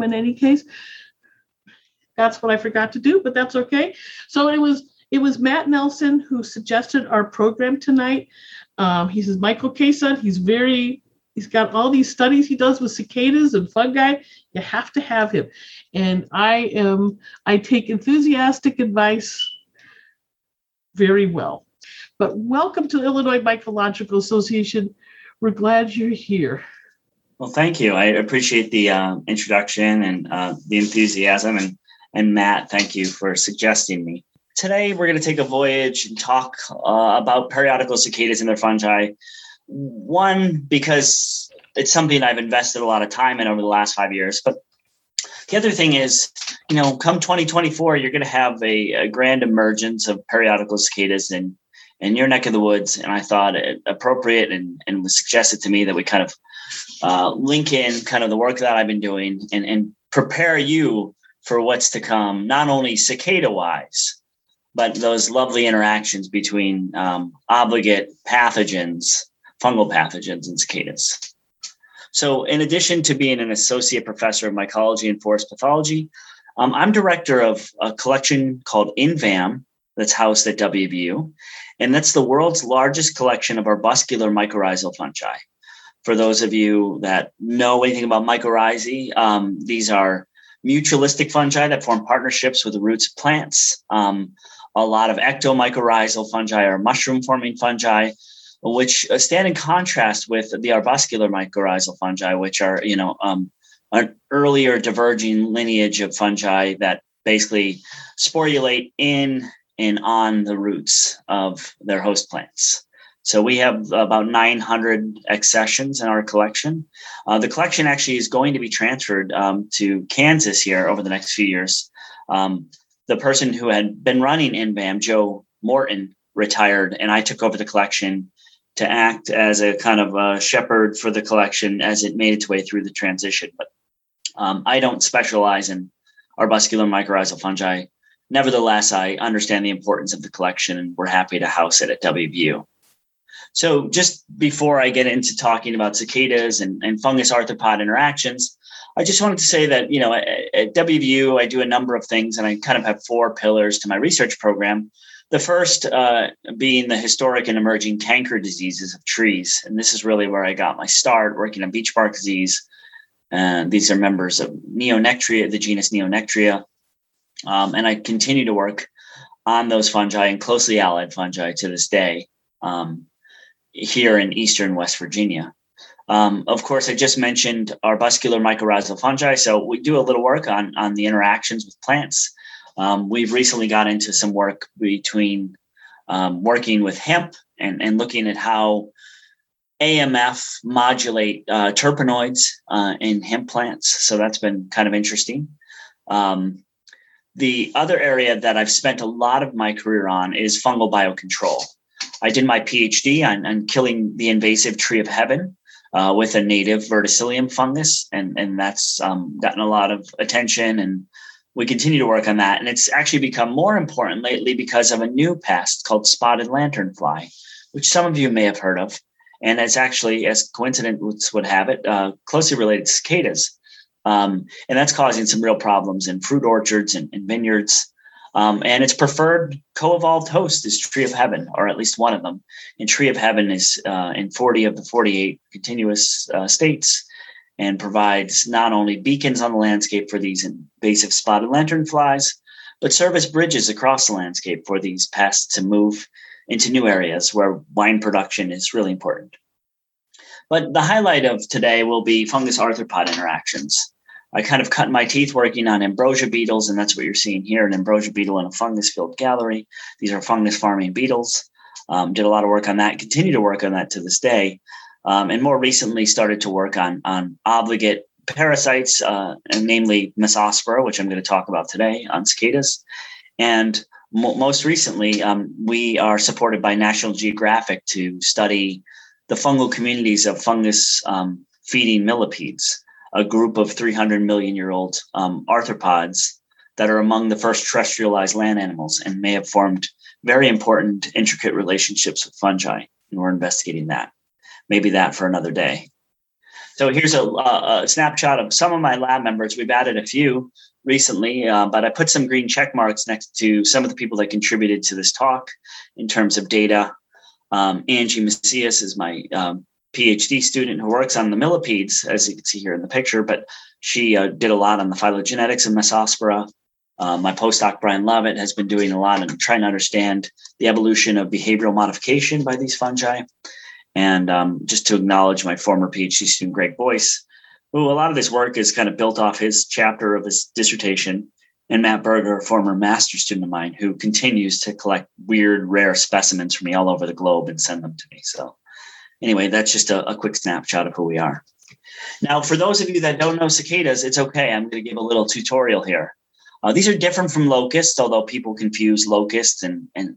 in any case. That's what I forgot to do, but that's okay. So it was it was Matt Nelson who suggested our program tonight. Um, he says Michael Kesa, he's very he's got all these studies he does with cicadas and fungi. You have to have him. And I am I take enthusiastic advice very well. But welcome to Illinois Mycological Association. We're glad you're here. Well, thank you. I appreciate the uh, introduction and uh, the enthusiasm. And, and Matt, thank you for suggesting me. Today, we're going to take a voyage and talk uh, about periodical cicadas and their fungi. One, because it's something I've invested a lot of time in over the last five years. But the other thing is, you know, come 2024, you're going to have a, a grand emergence of periodical cicadas in, in your neck of the woods. And I thought it appropriate and, and was suggested to me that we kind of uh, link in kind of the work that I've been doing and, and prepare you for what's to come, not only cicada wise, but those lovely interactions between um, obligate pathogens, fungal pathogens, and cicadas. So, in addition to being an associate professor of mycology and forest pathology, um, I'm director of a collection called INVAM that's housed at WVU, and that's the world's largest collection of arbuscular mycorrhizal fungi for those of you that know anything about mycorrhizae, um, these are mutualistic fungi that form partnerships with the roots of plants. Um, a lot of ectomycorrhizal fungi are mushroom forming fungi, which uh, stand in contrast with the arbuscular mycorrhizal fungi, which are, you know, um, an earlier diverging lineage of fungi that basically sporulate in and on the roots of their host plants. So we have about 900 accessions in our collection. Uh, the collection actually is going to be transferred um, to Kansas here over the next few years. Um, the person who had been running INVAM, Joe Morton, retired, and I took over the collection to act as a kind of a shepherd for the collection as it made its way through the transition. But um, I don't specialize in arbuscular mycorrhizal fungi. Nevertheless, I understand the importance of the collection, and we're happy to house it at WVU. So just before I get into talking about cicadas and, and fungus arthropod interactions, I just wanted to say that, you know, at, at WVU, I do a number of things and I kind of have four pillars to my research program. The first uh, being the historic and emerging canker diseases of trees. And this is really where I got my start working on beech bark disease. And these are members of Neonectria, the genus Neonectria. Um, and I continue to work on those fungi and closely allied fungi to this day. Um, here in eastern West Virginia. Um, of course, I just mentioned our arbuscular mycorrhizal fungi, so we do a little work on on the interactions with plants. Um, we've recently got into some work between um, working with hemp and, and looking at how AMF modulate uh, terpenoids uh, in hemp plants. So that's been kind of interesting. Um, the other area that I've spent a lot of my career on is fungal biocontrol. I did my PhD on, on killing the invasive tree of heaven uh, with a native verticillium fungus, and and that's um, gotten a lot of attention, and we continue to work on that. And it's actually become more important lately because of a new pest called spotted lanternfly, which some of you may have heard of, and it's actually, as coincidence would have it, uh, closely related to cicadas. Um, and that's causing some real problems in fruit orchards and, and vineyards. Um, and its preferred co-evolved host is Tree of Heaven, or at least one of them. And Tree of Heaven is uh, in 40 of the 48 continuous uh, states and provides not only beacons on the landscape for these invasive spotted lanternflies, but serve as bridges across the landscape for these pests to move into new areas where wine production is really important. But the highlight of today will be fungus arthropod interactions. I kind of cut my teeth working on ambrosia beetles, and that's what you're seeing here an ambrosia beetle in a fungus filled gallery. These are fungus farming beetles. Um, did a lot of work on that, continue to work on that to this day. Um, and more recently started to work on, on obligate parasites, uh, and namely Massospora, which I'm going to talk about today on cicadas. And mo- most recently, um, we are supported by National Geographic to study the fungal communities of fungus um, feeding millipedes a group of 300 million year old um, arthropods that are among the first terrestrialized land animals and may have formed very important, intricate relationships with fungi. And we're investigating that. Maybe that for another day. So here's a, a, snapshot of some of my lab members. We've added a few recently, uh, but I put some green check marks next to some of the people that contributed to this talk in terms of data. Um, Angie Macias is my um, PhD student who works on the millipedes, as you can see here in the picture, but she uh, did a lot on the phylogenetics of Massospora. Uh, my postdoc, Brian Lovett, has been doing a lot and trying to understand the evolution of behavioral modification by these fungi. And um, just to acknowledge my former PhD student, Greg Boyce, who a lot of this work is kind of built off his chapter of his dissertation, and Matt Berger, a former master student of mine, who continues to collect weird, rare specimens from me all over the globe and send them to me. So, anyway, that's just a, a quick snapshot of who we are. Now, for those of you that don't know cicadas, it's okay. I'm going to give a little tutorial here. Uh, these are different from locusts, although people confuse locusts and, and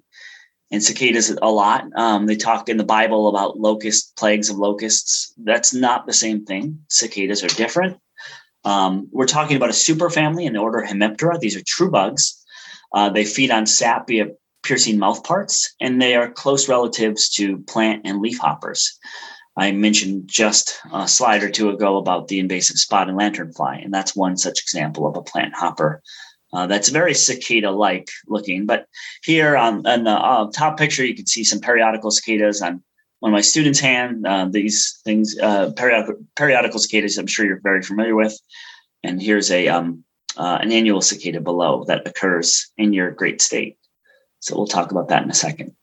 and cicadas a lot. Um, they talk in the Bible about locust plagues of locusts. That's not the same thing. Cicadas are different. Um, we're talking about a superfamily in the order Hemiptera. These are true bugs. Uh, they feed on sap via piercing mouth parts, and they are close relatives to plant and leaf hoppers. I mentioned just a slide or two ago about the invasive spotted lanternfly, and that's one such example of a plant hopper uh, that's very cicada-like looking. But here on, on the uh, top picture, you can see some periodical cicadas on one of my students' hand. Uh, these things, uh, periodical, periodical cicadas, I'm sure you're very familiar with. And here's a um, uh, an annual cicada below that occurs in your great state. So we'll talk about that in a second.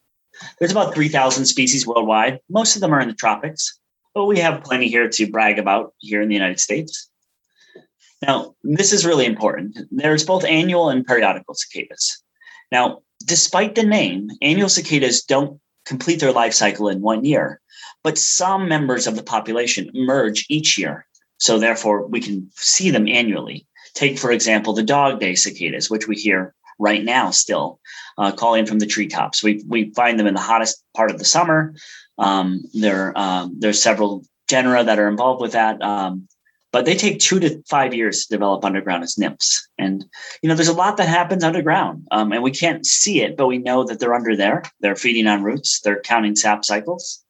There's about 3,000 species worldwide. Most of them are in the tropics, but we have plenty here to brag about here in the United States. Now, this is really important. There's both annual and periodical cicadas. Now, despite the name, annual cicadas don't complete their life cycle in one year, but some members of the population emerge each year. So, therefore, we can see them annually. Take, for example, the dog day cicadas, which we hear right now still uh, calling from the treetops. We, we find them in the hottest part of the summer. Um, there, um, there's several genera that are involved with that. Um, but they take two to five years to develop underground as nymphs. And you know, there's a lot that happens underground, um, and we can't see it, but we know that they're under there. They're feeding on roots. They're counting sap cycles.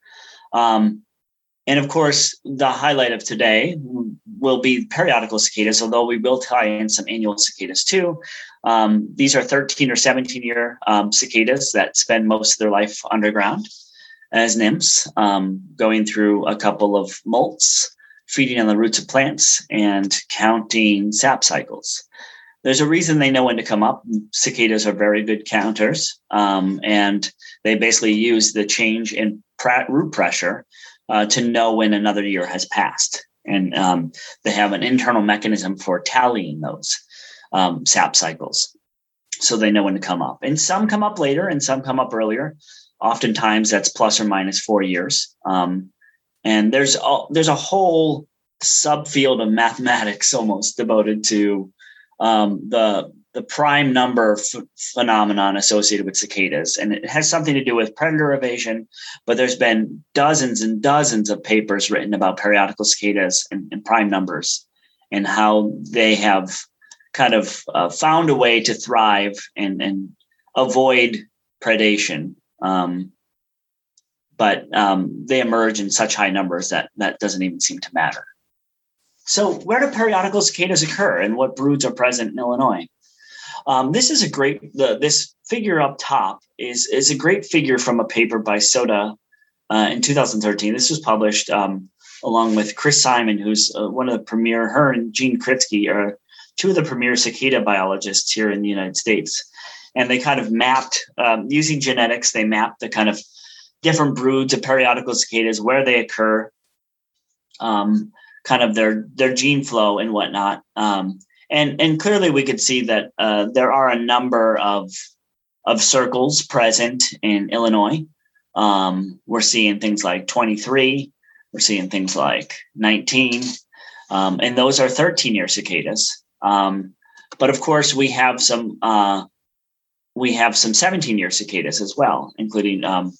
Um, and of course, the highlight of today will be periodical cicadas, although we will tie in some annual cicadas too. Um, these are 13 or 17 year um, cicadas that spend most of their life underground as nymphs, um, going through a couple of molts feeding on the roots of plants and counting sap cycles. There's a reason they know when to come up. Cicadas are very good counters, um, and they basically use the change in root pressure uh, to know when another year has passed. And um, they have an internal mechanism for tallying those um, sap cycles. So they know when to come up. And some come up later and some come up earlier. Oftentimes that's plus or minus four years. Um, and there's a, there's a whole subfield of mathematics almost devoted to um, the the prime number phenomenon associated with cicadas and it has something to do with predator evasion but there's been dozens and dozens of papers written about periodical cicadas and, and prime numbers and how they have kind of uh, found a way to thrive and, and avoid predation um, but um, they emerge in such high numbers that that doesn't even seem to matter. So, where do periodical cicadas occur, and what broods are present in Illinois? Um, this is a great. The, this figure up top is is a great figure from a paper by Sota uh, in 2013. This was published um, along with Chris Simon, who's uh, one of the premier. Her and Gene Kritsky are two of the premier cicada biologists here in the United States, and they kind of mapped um, using genetics. They mapped the kind of different broods of periodical cicadas, where they occur, um, kind of their their gene flow and whatnot. Um, and and clearly we could see that uh, there are a number of of circles present in Illinois. Um, we're seeing things like 23. We're seeing things like 19. Um, and those are 13 year cicadas. Um, but of course, we have some uh, we have some 17 year cicadas as well, including um,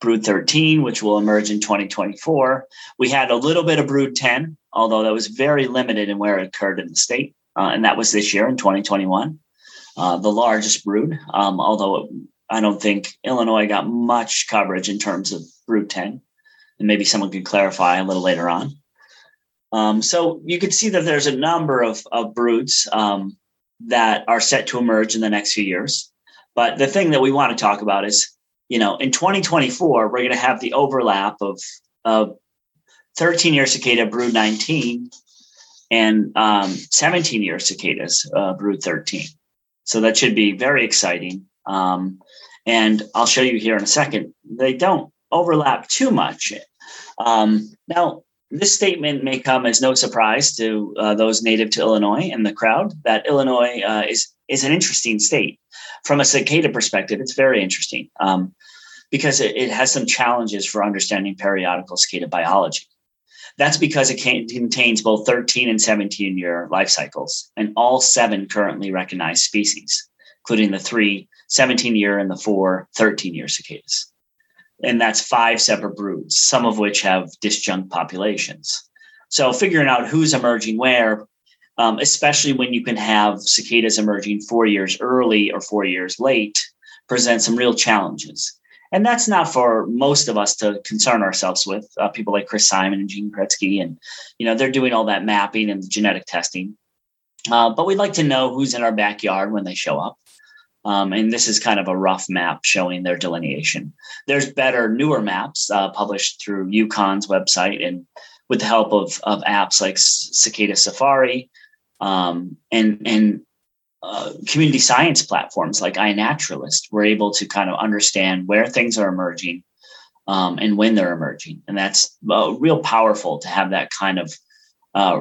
Brood 13, which will emerge in 2024. We had a little bit of Brood 10, although that was very limited in where it occurred in the state. Uh, and that was this year in 2021, uh, the largest brood, um, although I don't think Illinois got much coverage in terms of Brood 10. And maybe someone could clarify a little later on. Um, so you can see that there's a number of, of broods um, that are set to emerge in the next few years. But the thing that we want to talk about is, you know, in 2024, we're going to have the overlap of, of 13 year cicada brood 19 and um, 17 year cicadas uh, brood 13. So that should be very exciting. Um, and I'll show you here in a second. They don't overlap too much. Um, now, this statement may come as no surprise to uh, those native to Illinois in the crowd that Illinois uh, is is an interesting state from a cicada perspective. It's very interesting um, because it, it, has some challenges for understanding periodical cicada biology. That's because it contains both 13 and 17 year life cycles, and all seven currently recognized species, including the three 17 year and the four 13 year cicadas and that's five separate broods, some of which have disjunct populations. So figuring out who's emerging where, um, especially when you can have cicadas emerging four years early or four years late, presents some real challenges. And that's not for most of us to concern ourselves with. Uh, people like Chris Simon and Gene Kritsky, and you know they're doing all that mapping and genetic testing. Uh, but we'd like to know who's in our backyard when they show up. Um, and this is kind of a rough map showing their delineation. There's better, newer maps uh, published through UConn's website and with the help of, of apps like Cicada Safari um, and, and uh, community science platforms like iNaturalist. We're able to kind of understand where things are emerging um, and when they're emerging. And that's uh, real powerful to have that kind of uh,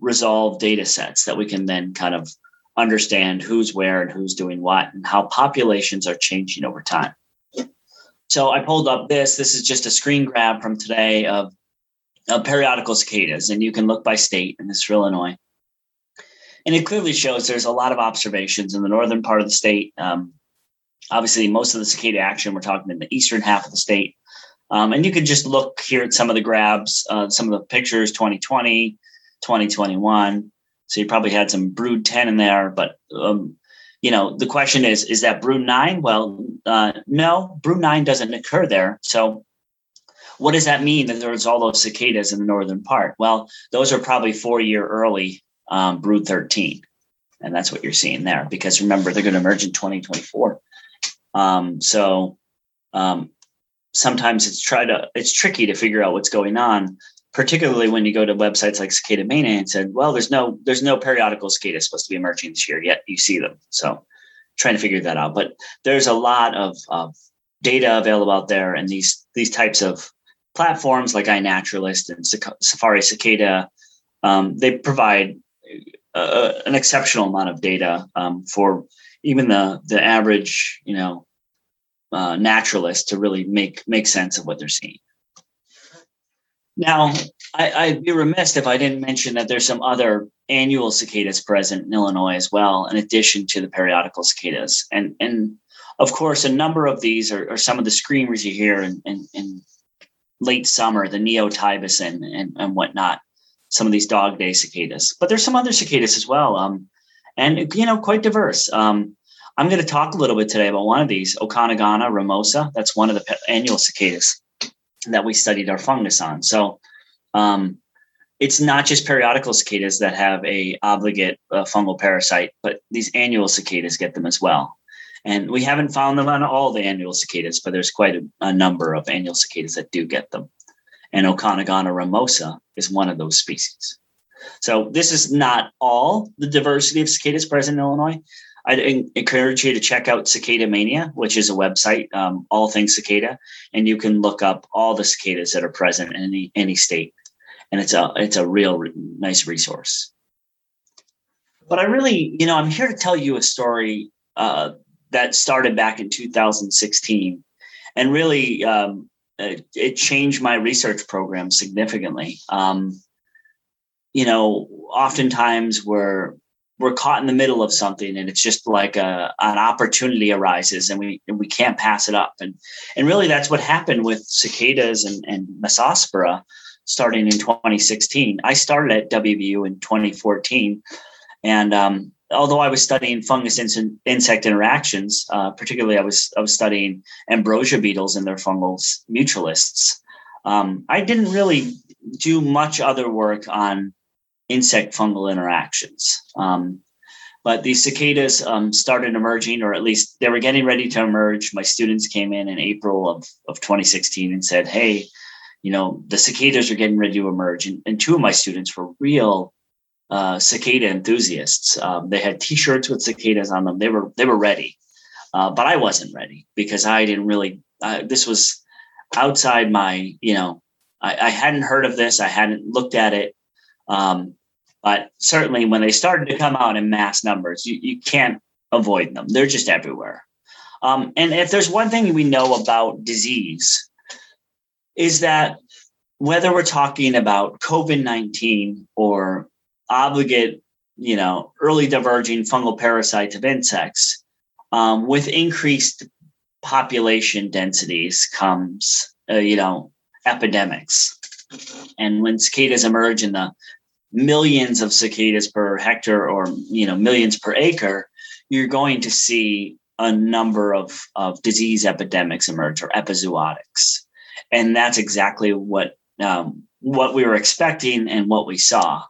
resolved data sets that we can then kind of understand who's where and who's doing what and how populations are changing over time. So I pulled up this. This is just a screen grab from today of, of periodical cicadas, and you can look by state, and this is Illinois. And it clearly shows there's a lot of observations in the northern part of the state. Um, obviously, most of the cicada action, we're talking in the eastern half of the state. Um, and you can just look here at some of the grabs, uh, some of the pictures 2020, 2021. So you probably had some brood 10 in there, but um, you know, the question is, is that brood nine? Well, uh, no, brood nine doesn't occur there. So what does that mean that there's all those cicadas in the northern part? Well, those are probably four year early um, brood 13. And that's what you're seeing there because remember, they're going to emerge in 2024. Um, so um, sometimes it's try to it's tricky to figure out what's going on particularly when you go to websites like Cicada Mania and said, well, there's no there's no periodical cicadas supposed to be emerging this year, yet you see them. So trying to figure that out. But there's a lot of, of data available out there and these these types of platforms like iNaturalist and Safari Cicada, um, they provide an exceptional amount of data um, for even the the average, you know, uh, naturalist to really make make sense of what they're seeing. Now, I, would be remiss if I didn't mention that there's some other annual cicadas present in Illinois as well, in addition to the periodical cicadas. And and of course, a number of these are, are some of the screamers you hear in, in, in late summer, the Neotibicen and, and, and whatnot, some of these dog day cicadas. But there's some other cicadas as well. Um, and you know, quite diverse. Um, I'm going to talk a little bit today about one of these, Okanagana rimosa. That's one of the annual cicadas that we studied our fungus on. So um, it's not just periodical cicadas that have a obligate uh, fungal parasite, but these annual cicadas get them as well. And we haven't found them on all the annual cicadas, but there's quite a, a number of annual cicadas that do get them. And Okanagana rimosa is one of those species. So this is not all the diversity of cicadas present in Illinois. I'd encourage you to check out Cicada Mania, which is a website, um, all things cicada, and you can look up all the cicadas that are present in any any state, and it's a it's a real re- nice resource. But I really, you know, I'm here to tell you a story uh, that started back in 2016, and really um, it, it, changed my research program significantly. Um, you know, oftentimes we're we're caught in the middle of something and it's just like a, an opportunity arises and we and we can't pass it up and and really that's what happened with cicadas and, and massospora starting in 2016 i started at wvu in 2014 and um, although i was studying fungus insect interactions uh, particularly i was i was studying ambrosia beetles and their fungal mutualists Um, I didn't really do much other work on insect fungal interactions. Um, but these cicadas um, started emerging, or at least they were getting ready to emerge. My students came in in April of, of 2016 and said, Hey, you know, the cicadas are getting ready to emerge. And, and two of my students were real uh, cicada enthusiasts. Um, they had T-shirts with cicadas on them. They were they were ready, uh, but I wasn't ready because I didn't really. Uh, this was outside my, you know, I, I, hadn't heard of this. I hadn't looked at it. Um, but certainly when they started to come out in mass numbers, you, you can't avoid them. They're just everywhere. Um, and if there's one thing we know about disease, is that whether we're talking about COVID 19 or obligate, you know, early diverging fungal parasites of insects, um, with increased population densities comes, uh, you know, epidemics. And when cicadas emerge in the millions of cicadas per hectare or you know millions per acre, you're going to see a number of, of disease epidemics emerge or epizootics. And that's exactly what um, what we were expecting and what we saw.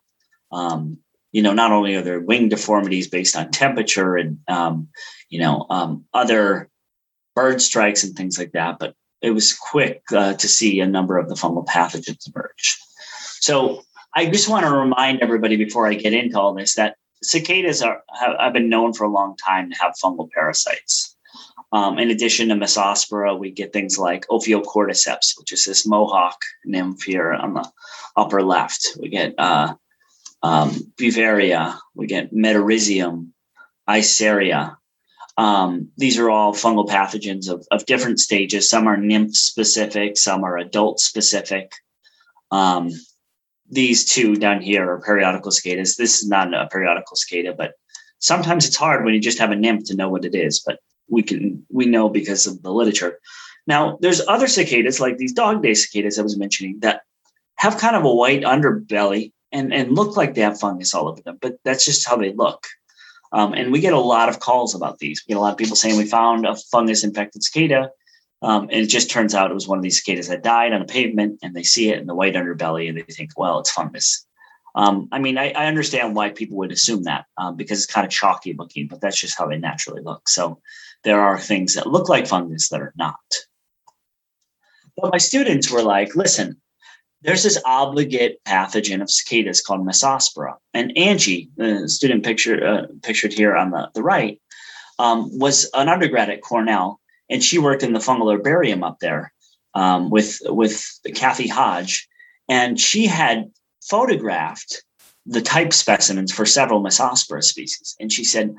Um, you know, not only are there wing deformities based on temperature and um, you know um, other bird strikes and things like that, but it was quick uh, to see a number of the fungal pathogens emerge. So I just want to remind everybody before I get into all this that cicadas are have, been known for a long time to have fungal parasites. Um, in addition to Massospora, we get things like Ophiocordyceps, which is this mohawk nymph here on the upper left. We get uh, um, Beauveria, we get Metarhizium, Isaria. Um, these are all fungal pathogens of, of different stages. Some are nymph specific, some are adult specific. Um, these two down here are periodical cicadas. This is not a periodical cicada, but sometimes it's hard when you just have a nymph to know what it is, but we can we know because of the literature. Now, there's other cicadas like these dog day cicadas I was mentioning that have kind of a white underbelly and, and look like they have fungus all over them, but that's just how they look. Um, and we get a lot of calls about these. We get a lot of people saying we found a fungus infected cicada um, and it just turns out it was one of these cicadas that died on a pavement, and they see it in the white underbelly, and they think, well, it's fungus. Um, I mean, I, I, understand why people would assume that um, because it's kind of chalky looking, but that's just how they naturally look. So there are things that look like fungus that are not. But my students were like, listen, there's this obligate pathogen of cicadas called Massospora. And Angie, the student picture, uh, pictured here on the, the right, um, was an undergrad at Cornell and she worked in the fungal herbarium up there um, with with Kathy Hodge, and she had photographed the type specimens for several Massospora species, and she said,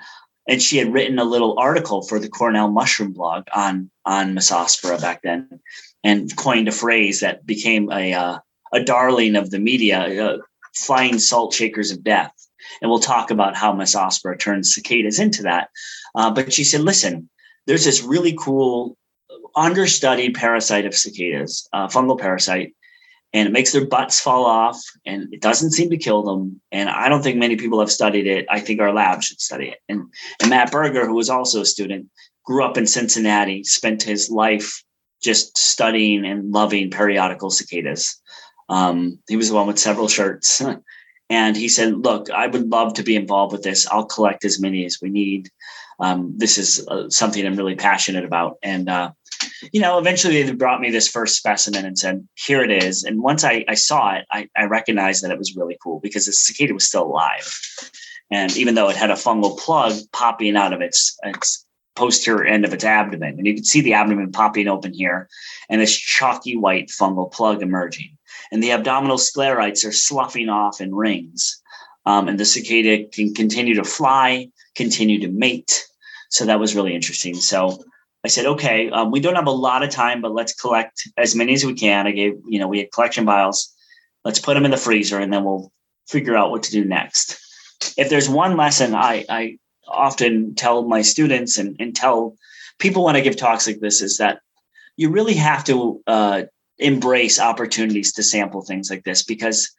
and she had written a little article for the Cornell Mushroom blog on on Massospora back then, and coined a phrase that became a uh, a darling of the media, uh, flying salt shakers of death. And we'll talk about how Massospora turns cicadas into that. Uh, but she said, listen, there's this really cool understudied parasite of cicadas, uh, fungal parasite, and it makes their butts fall off and it doesn't seem to kill them. And I don't think many people have studied it. I think our lab should study it. And, and Matt Berger, who was also a student, grew up in Cincinnati, spent his life just studying and loving periodical cicadas. Um, he was the one with several shirts. and he said, Look, I would love to be involved with this. I'll collect as many as we need um, this is uh, something I'm really passionate about. And, uh, you know, eventually they brought me this first specimen and said, here it is. And once I, I saw it, I, I recognized that it was really cool because the cicada was still alive. And even though it had a fungal plug popping out of its, its posterior end of its abdomen, and you can see the abdomen popping open here, and this chalky white fungal plug emerging. And the abdominal sclerites are sloughing off in rings. Um, and the cicada can continue to fly, continue to mate, so that was really interesting. So I said, okay, um, we don't have a lot of time, but let's collect as many as we can. I gave, you know, we had collection vials. Let's put them in the freezer and then we'll figure out what to do next. If there's one lesson I, I often tell my students and, and tell people when I give talks like this is that you really have to uh, embrace opportunities to sample things like this because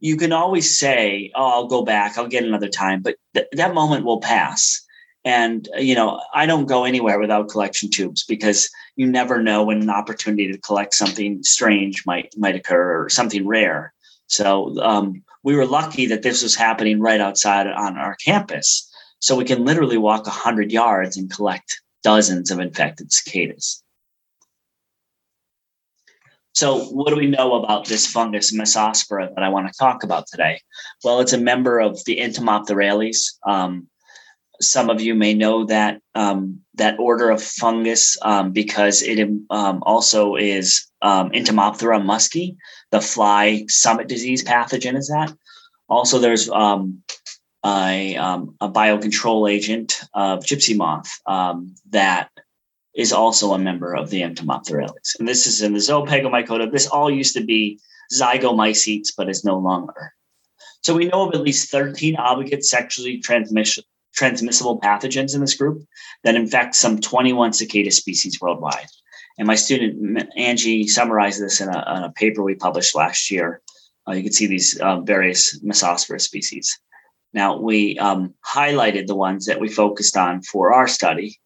you can always say, oh, I'll go back, I'll get another time, but th- that moment will pass And you know, I don't go anywhere without collection tubes because you never know when an opportunity to collect something strange might might occur or something rare. So um, we were lucky that this was happening right outside on our campus, so we can literally walk hundred yards and collect dozens of infected cicadas. So, what do we know about this fungus, Massospora, that I want to talk about today? Well, it's a member of the Entomophthorales. Um, some of you may know that um, that order of fungus um, because it um, also is um, Entomophthora muscae, the fly summit disease pathogen is that. Also, there's um, a, um, a biocontrol agent of gypsy moth that is also a member of the Entomophthorales. And this is in the Zoopagomycota. This all used to be zygomycetes, but is no longer. So we know of at least 13 obligate sexually transmissible pathogens in this group that infect some 21 cicada species worldwide. And my student Angie summarized this in a, in a paper we published last year. Uh, you can see these uh, various Massospora species. Now, we um, highlighted the ones that we focused on for our study,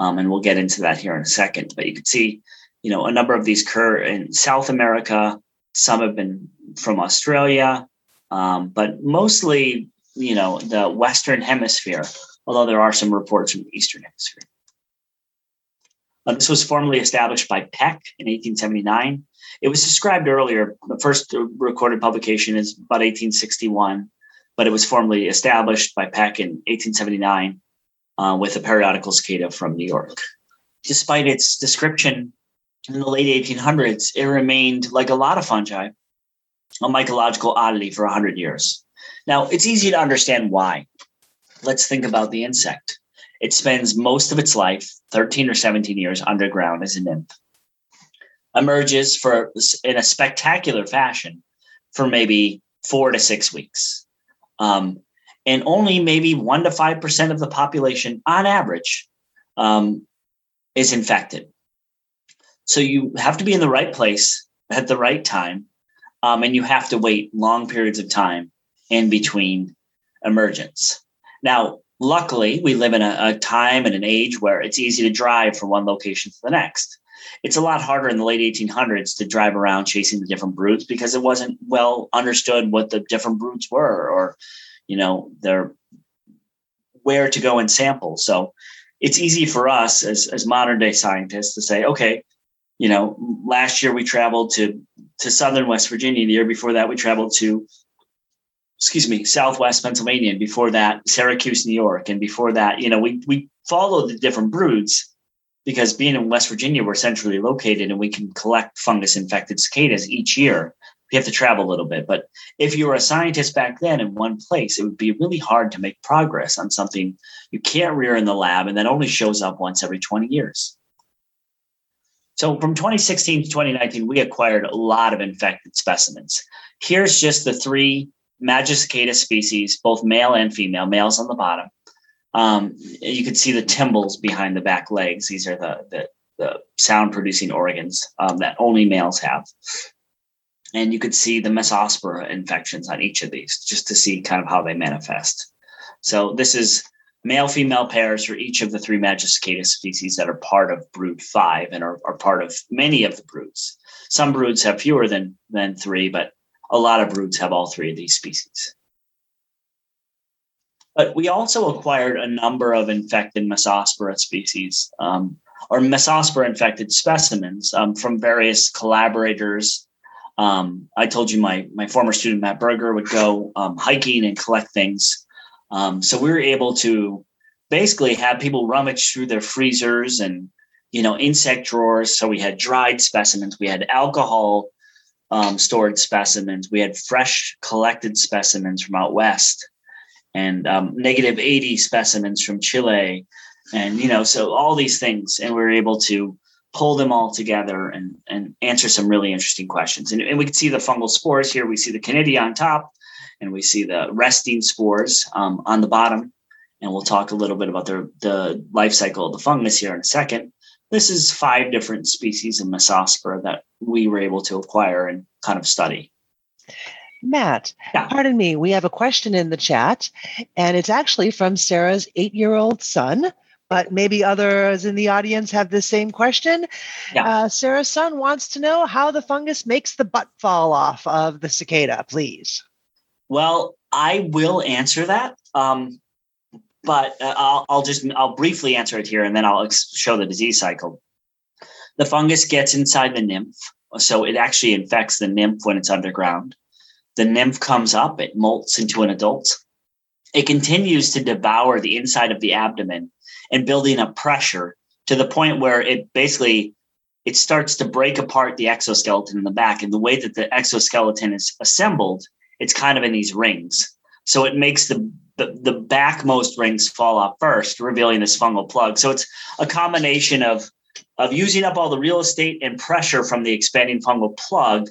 um, and we'll get into that here in a second. But you can see, you know, a number of these occur in South America. Some have been from Australia, um, but mostly you know the Western Hemisphere, although there are some reports from the Eastern Hemisphere. Uh, this was formally established by Peck in 1879. It was described earlier. The first recorded publication is about 1861, but it was formally established by Peck in 1879 uh, with a periodical cicada from New York. Despite its description in the late 1800s, it remained, like a lot of fungi, a mycological oddity for 100 years. Now, it's easy to understand why. Let's think about the insect. It spends most of its life, 13 or 17 years, underground as a nymph. Emerges for in a spectacular fashion for maybe four to six weeks. Um, and only maybe one to five percent of the population, on average, um, is infected. So you have to be in the right place at the right time, um, and you have to wait long periods of time in between emergence. Now, luckily, we live in a, a, time and an age where it's easy to drive from one location to the next. It's a lot harder in the late 1800s to drive around chasing the different broods because it wasn't well understood what the different broods were or, you know, their where to go and sample. So it's easy for us as, as modern day scientists to say, okay, you know, last year we traveled to to southern West Virginia. The year before that, we traveled to excuse me, Southwest Pennsylvania, and before that, Syracuse, New York, and before that, you know, we we follow the different broods because being in West Virginia, we're centrally located and we can collect fungus infected cicadas each year. We have to travel a little bit, but if you were a scientist back then in one place, it would be really hard to make progress on something you can't rear in the lab and that only shows up once every 20 years. So from 2016 to 2019, we acquired a lot of infected specimens. Here's just the three Magicicada species, both male and female, males on the bottom. Um, you can see the tymbals behind the back legs. These are the, the, the sound producing organs um, that only males have. And you could see the Massospora infections on each of these just to see kind of how they manifest. So this is male female pairs for each of the three Magicicada species that are part of brood five and are, are part of many of the broods. Some broods have fewer than, than three, but a lot of broods have all three of these species. But we also acquired a number of infected Massospora species um, or Massospora infected specimens um, from various collaborators. Um, I told you my, my former student, Matt Berger, would go um, hiking and collect things. Um, so we were able to basically have people rummage through their freezers and you know insect drawers so we had dried specimens we had alcohol um, stored specimens. We had fresh collected specimens from out west and um, negative 80 specimens from Chile. And, you know, so all these things. And we were able to pull them all together and, and answer some really interesting questions. And, and we can see the fungal spores here. We see the conidia on top and we see the resting spores um, on the bottom. And we'll talk a little bit about the, the life cycle of the fungus here in a second this is five different species of Massospora that we were able to acquire and kind of study. Matt, yeah. pardon me, we have a question in the chat, and it's actually from Sarah's eight year old son, but maybe others in the audience have the same question. Yeah. Uh, Sarah's son wants to know how the fungus makes the butt fall off of the cicada, please. Well, I will answer that. Um, but uh, I'll, I'll just I'll briefly answer it here, and then I'll ex- show the disease cycle. The fungus gets inside the nymph, so it actually infects the nymph when it's underground. The nymph comes up, it molts into an adult. It continues to devour the inside of the abdomen and building up pressure to the point where it basically it starts to break apart the exoskeleton in the back. And the way that the exoskeleton is assembled, it's kind of in these rings. So it makes the the, the backmost rings fall off first, revealing this fungal plug. So it's a combination of of using up all the real estate and pressure from the expanding fungal plug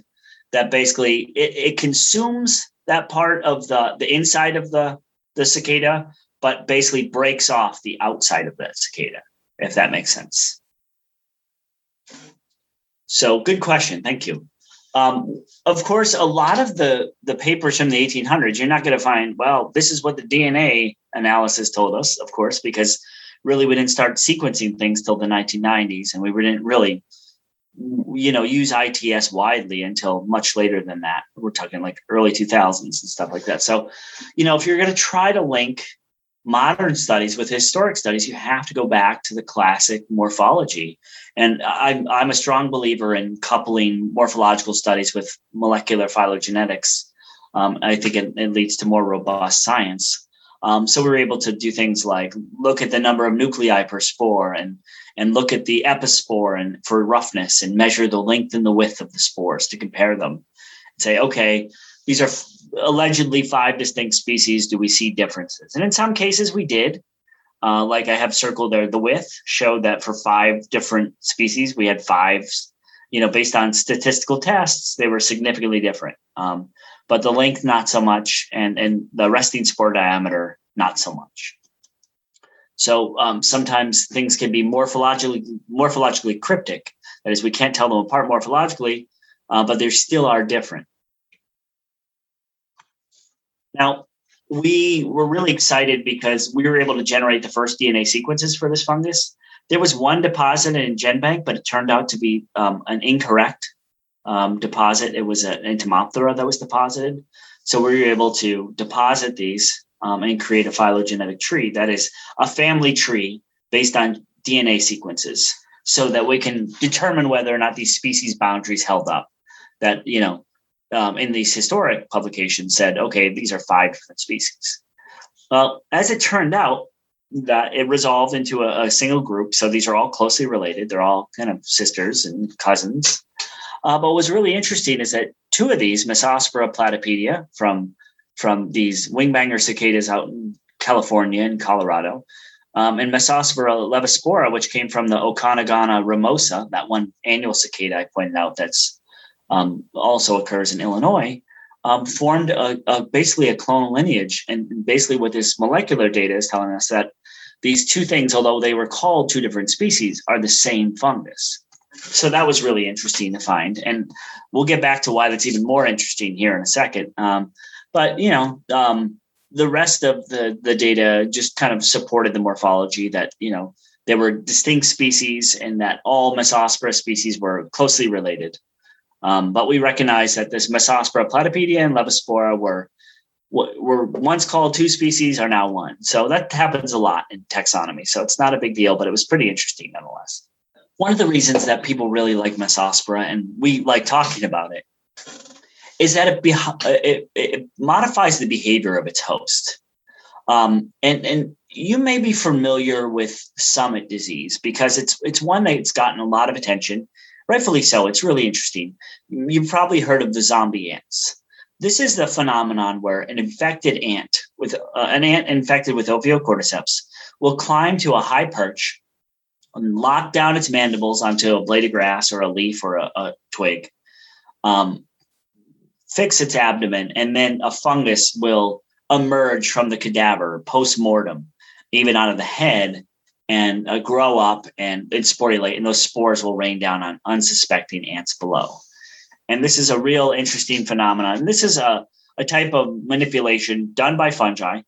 that basically it, it consumes that part of the the inside of the the cicada, but basically breaks off the outside of the cicada, if that makes sense. So good question. Thank you. Um, of course, a lot of the the papers from the 1800s, you're not going to find. Well, this is what the DNA analysis told us, of course, because really we didn't start sequencing things till the 1990s, and we didn't really, you know, use ITS widely until much later than that. We're talking like early 2000s and stuff like that. So, you know, if you're going to try to link modern studies with historic studies, you have to go back to the classic morphology. And I'm, I'm a strong believer in coupling morphological studies with molecular phylogenetics. Um, I think it, it, leads to more robust science. Um, so we were able to do things like look at the number of nuclei per spore and and look at the epispore and for roughness and measure the length and the width of the spores to compare them. And say, okay, these are allegedly five distinct species. Do we see differences? And in some cases, we did. Uh, like I have circled there, the width showed that for five different species, we had five, you know, based on statistical tests, they were significantly different. Um, but the length, not so much, and and the resting spore diameter, not so much. So um, sometimes things can be morphologically morphologically cryptic. That is, we can't tell them apart morphologically, uh, but they still are different. Now, we were really excited because we were able to generate the first DNA sequences for this fungus. There was one deposit in GenBank, but it turned out to be um, an incorrect um, deposit. It was an Entomophthora that was deposited. So we were able to deposit these um, and create a phylogenetic tree that is a family tree based on DNA sequences so that we can determine whether or not these species boundaries held up. That, you know, um, in these historic publications said, okay, these are five different species. Well, as it turned out, that it resolved into a, a single group. So these are all closely related. They're all kind of sisters and cousins. Uh, but what was really interesting is that two of these, Massospora platypedia, from from these wingbanger cicadas out in California and Colorado, um, and Massospora levispora, which came from the Okanagana rimosa, that one annual cicada I pointed out that's um, also occurs in Illinois, um, formed a, a, basically a clonal lineage. And basically, what this molecular data is telling us that these two things, although they were called two different species, are the same fungus. So that was really interesting to find, and we'll get back to why that's even more interesting here in a second. Um, but you know, um, the rest of the the data just kind of supported the morphology that you know there were distinct species and that all Massospora species were closely related. Um, but we recognize that this Massospora platypedia and Levispora were were once called two species are now one. So that happens a lot in taxonomy. So it's not a big deal, but it was pretty interesting nonetheless. One of the reasons that people really like Massospora and we like talking about it is that it, it, it modifies the behavior of its host. Um, and and you may be familiar with summit disease because it's it's one that's gotten a lot of attention rightfully so. It's really interesting. You've probably heard of the zombie ants. This is the phenomenon where an infected ant with uh, an ant infected with Ophiocordyceps will climb to a high perch and lock down its mandibles onto a blade of grass or a leaf or a, a twig, um, fix its abdomen, and then a fungus will emerge from the cadaver post mortem, even out of the head, and uh, grow up and, and sporulate, and those spores will rain down on unsuspecting ants below. And this is a real interesting phenomenon. And this is a a type of manipulation done by fungi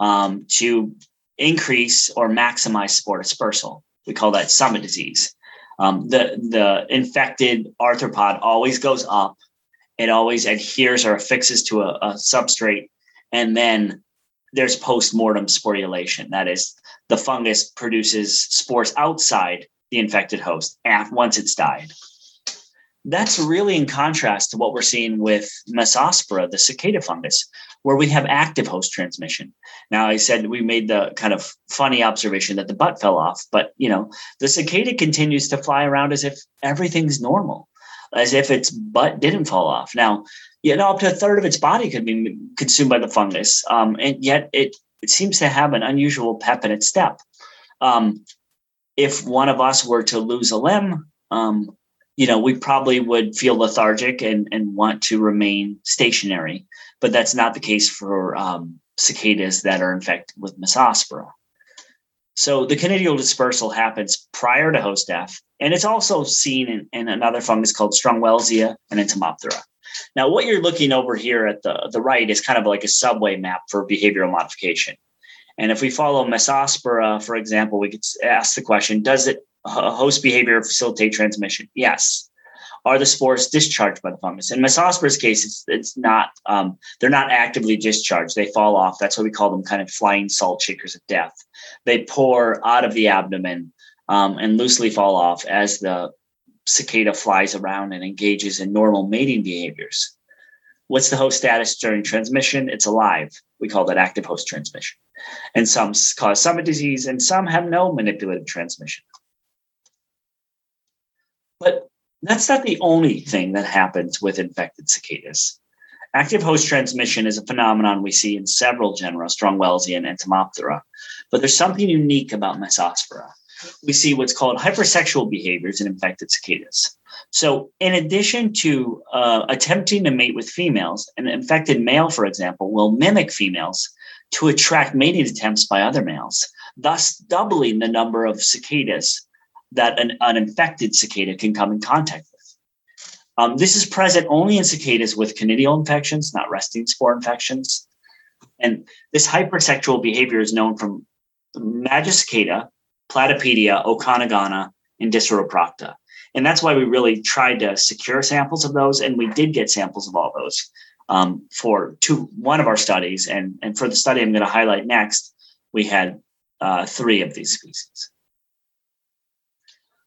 um, to increase or maximize spore dispersal. We call that summit disease. Um, the the infected arthropod always goes up. It always adheres or affixes to a, a substrate, and then there's post-mortem sporulation. That is, the fungus produces spores outside the infected host once it's died. That's really in contrast to what we're seeing with Massospora, the cicada fungus, where we have active host transmission. Now, I said we made the kind of funny observation that the butt fell off, but you know, the cicada continues to fly around as if everything's normal, as if its butt didn't fall off. Now, you know, up to a third of its body could be consumed by the fungus, um, and yet it it seems to have an unusual pep in its step. Um, if one of us were to lose a limb, um, you know, we probably would feel lethargic and, and want to remain stationary, but that's not the case for um, cicadas that are infected with Massospora. So the conidial dispersal happens prior to host death, and it's also seen in, in another fungus called Strongwellsea and Entomophthora. Now, what you're looking over here at the, the right is kind of like a subway map for behavioral modification. And if we follow Massospora, for example, we could ask the question, does it host behavior facilitate transmission? Yes. Are the spores discharged by the fungus? In Massospora's case, it's, it's not, um, they're not actively discharged. They fall off. That's why we call them kind of flying salt shakers of death. They pour out of the abdomen um, and loosely fall off as the cicada flies around and engages in normal mating behaviors. What's the host status during transmission? It's alive. We call that active host transmission. And some cause summit disease, and some have no manipulative transmission. But that's not the only thing that happens with infected cicadas. Active host transmission is a phenomenon we see in several genera, Strongwellsea and Entomophthora, but there's something unique about Massospora we see what's called hypersexual behaviors in infected cicadas. So, in addition to uh, attempting to mate with females, an infected male, for example, will mimic females to attract mating attempts by other males, thus doubling the number of cicadas that an, an infected cicada can come in contact with. Um, this is present only in cicadas with conidial infections, not resting spore infections. And this hypersexual behavior is known from Magicicada, Platypedia, Okanagana, and Diceroprocta. And that's why we really tried to secure samples of those, and we did get samples of all those um, for two one of our studies. And, and for the study I'm going to highlight next, we had uh, three of these species.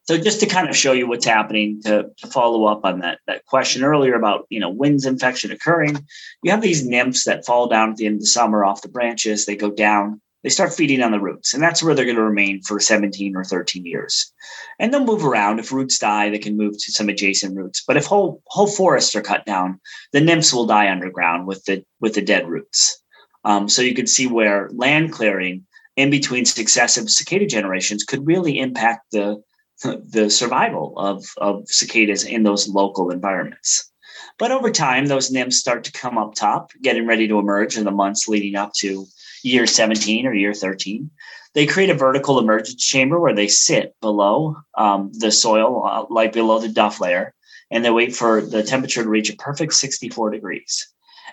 So just to kind of show you what's happening to, to follow up on that, that question earlier about, you know, when's infection occurring, you have these nymphs that fall down at the end of the summer off the branches. They go down they start feeding on the roots, and that's where they're going to remain for 17 or 13 years. And they'll move around. If roots die, they can move to some adjacent roots. But if whole whole forests are cut down, the nymphs will die underground with the with the dead roots. Um, so you can see where land clearing in between successive cicada generations could really impact the the survival of, of cicadas in those local environments. But over time, those nymphs start to come up top, getting ready to emerge in the months leading up to year 17 or year 13. They create a vertical emergence chamber where they sit below um, the soil, uh, like below the duff layer, and they wait for the temperature to reach a perfect 64 degrees,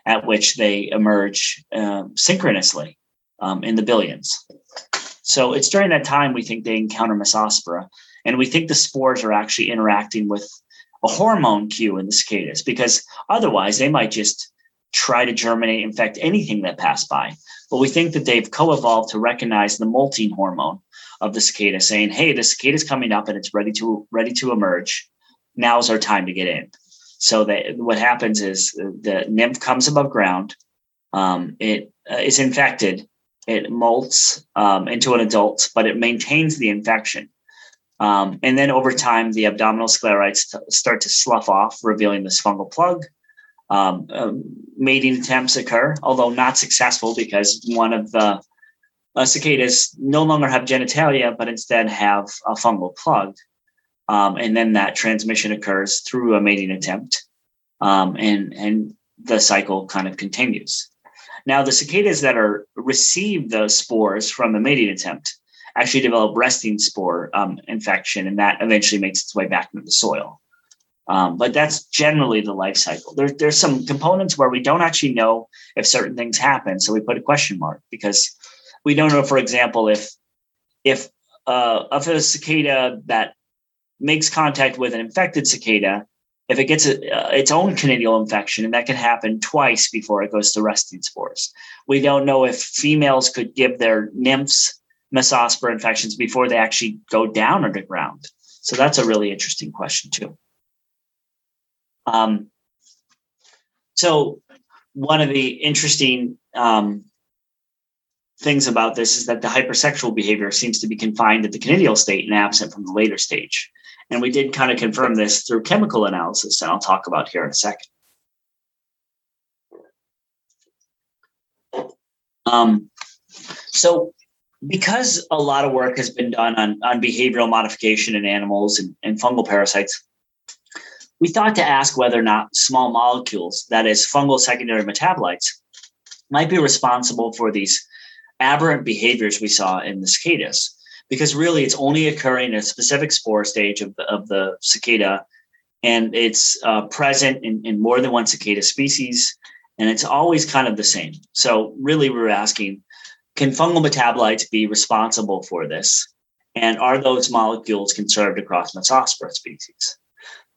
at which they emerge um, synchronously um, in the billions. So it's during that time we think they encounter Massospora, and we think the spores are actually interacting with a hormone cue in the cicadas because otherwise they might just try to germinate, infect anything that passed by. But we think that they've co-evolved to recognize the molting hormone of the cicada, saying, "Hey, the cicada is coming up and it's ready to ready to emerge. Now's our time to get in." So that what happens is the nymph comes above ground. Um, it uh, is infected. It molts um, into an adult, but it maintains the infection. Um, and then over time, the abdominal sclerites t- start to slough off, revealing this fungal plug. Um, um, mating attempts occur, although not successful because one of the uh, cicadas no longer have genitalia, but instead have a fungal plug. Um, and then that transmission occurs through a mating attempt, um, and and the cycle kind of continues. Now, the cicadas that are receive the spores from the mating attempt actually develop resting spore um, infection, and that eventually makes its way back into the soil. Um, but that's generally the life cycle. There, there's some components where we don't actually know if certain things happen, so we put a question mark because we don't know, for example, if if uh, if a cicada that makes contact with an infected cicada, if it gets a, uh, its own conidial infection, and that can happen twice before it goes to resting spores. We don't know if females could give their nymphs massospora infections before they actually go down underground. So that's a really interesting question too. Um, so one of the interesting um, things about this is that the hypersexual behavior seems to be confined to the conidial state and absent from the later stage. And we did kind of confirm this through chemical analysis, and I'll talk about here in a second. Um, so, because a lot of work has been done on, on behavioral modification in animals and, and fungal parasites, we thought to ask whether or not small molecules, that is, fungal secondary metabolites, might be responsible for these aberrant behaviors we saw in the cicadas. Because really, it's only occurring in a specific spore stage of the, of the cicada, and it's uh, present in, in more than one cicada species, and it's always kind of the same. So, really, we're asking can fungal metabolites be responsible for this? And are those molecules conserved across Massospora species?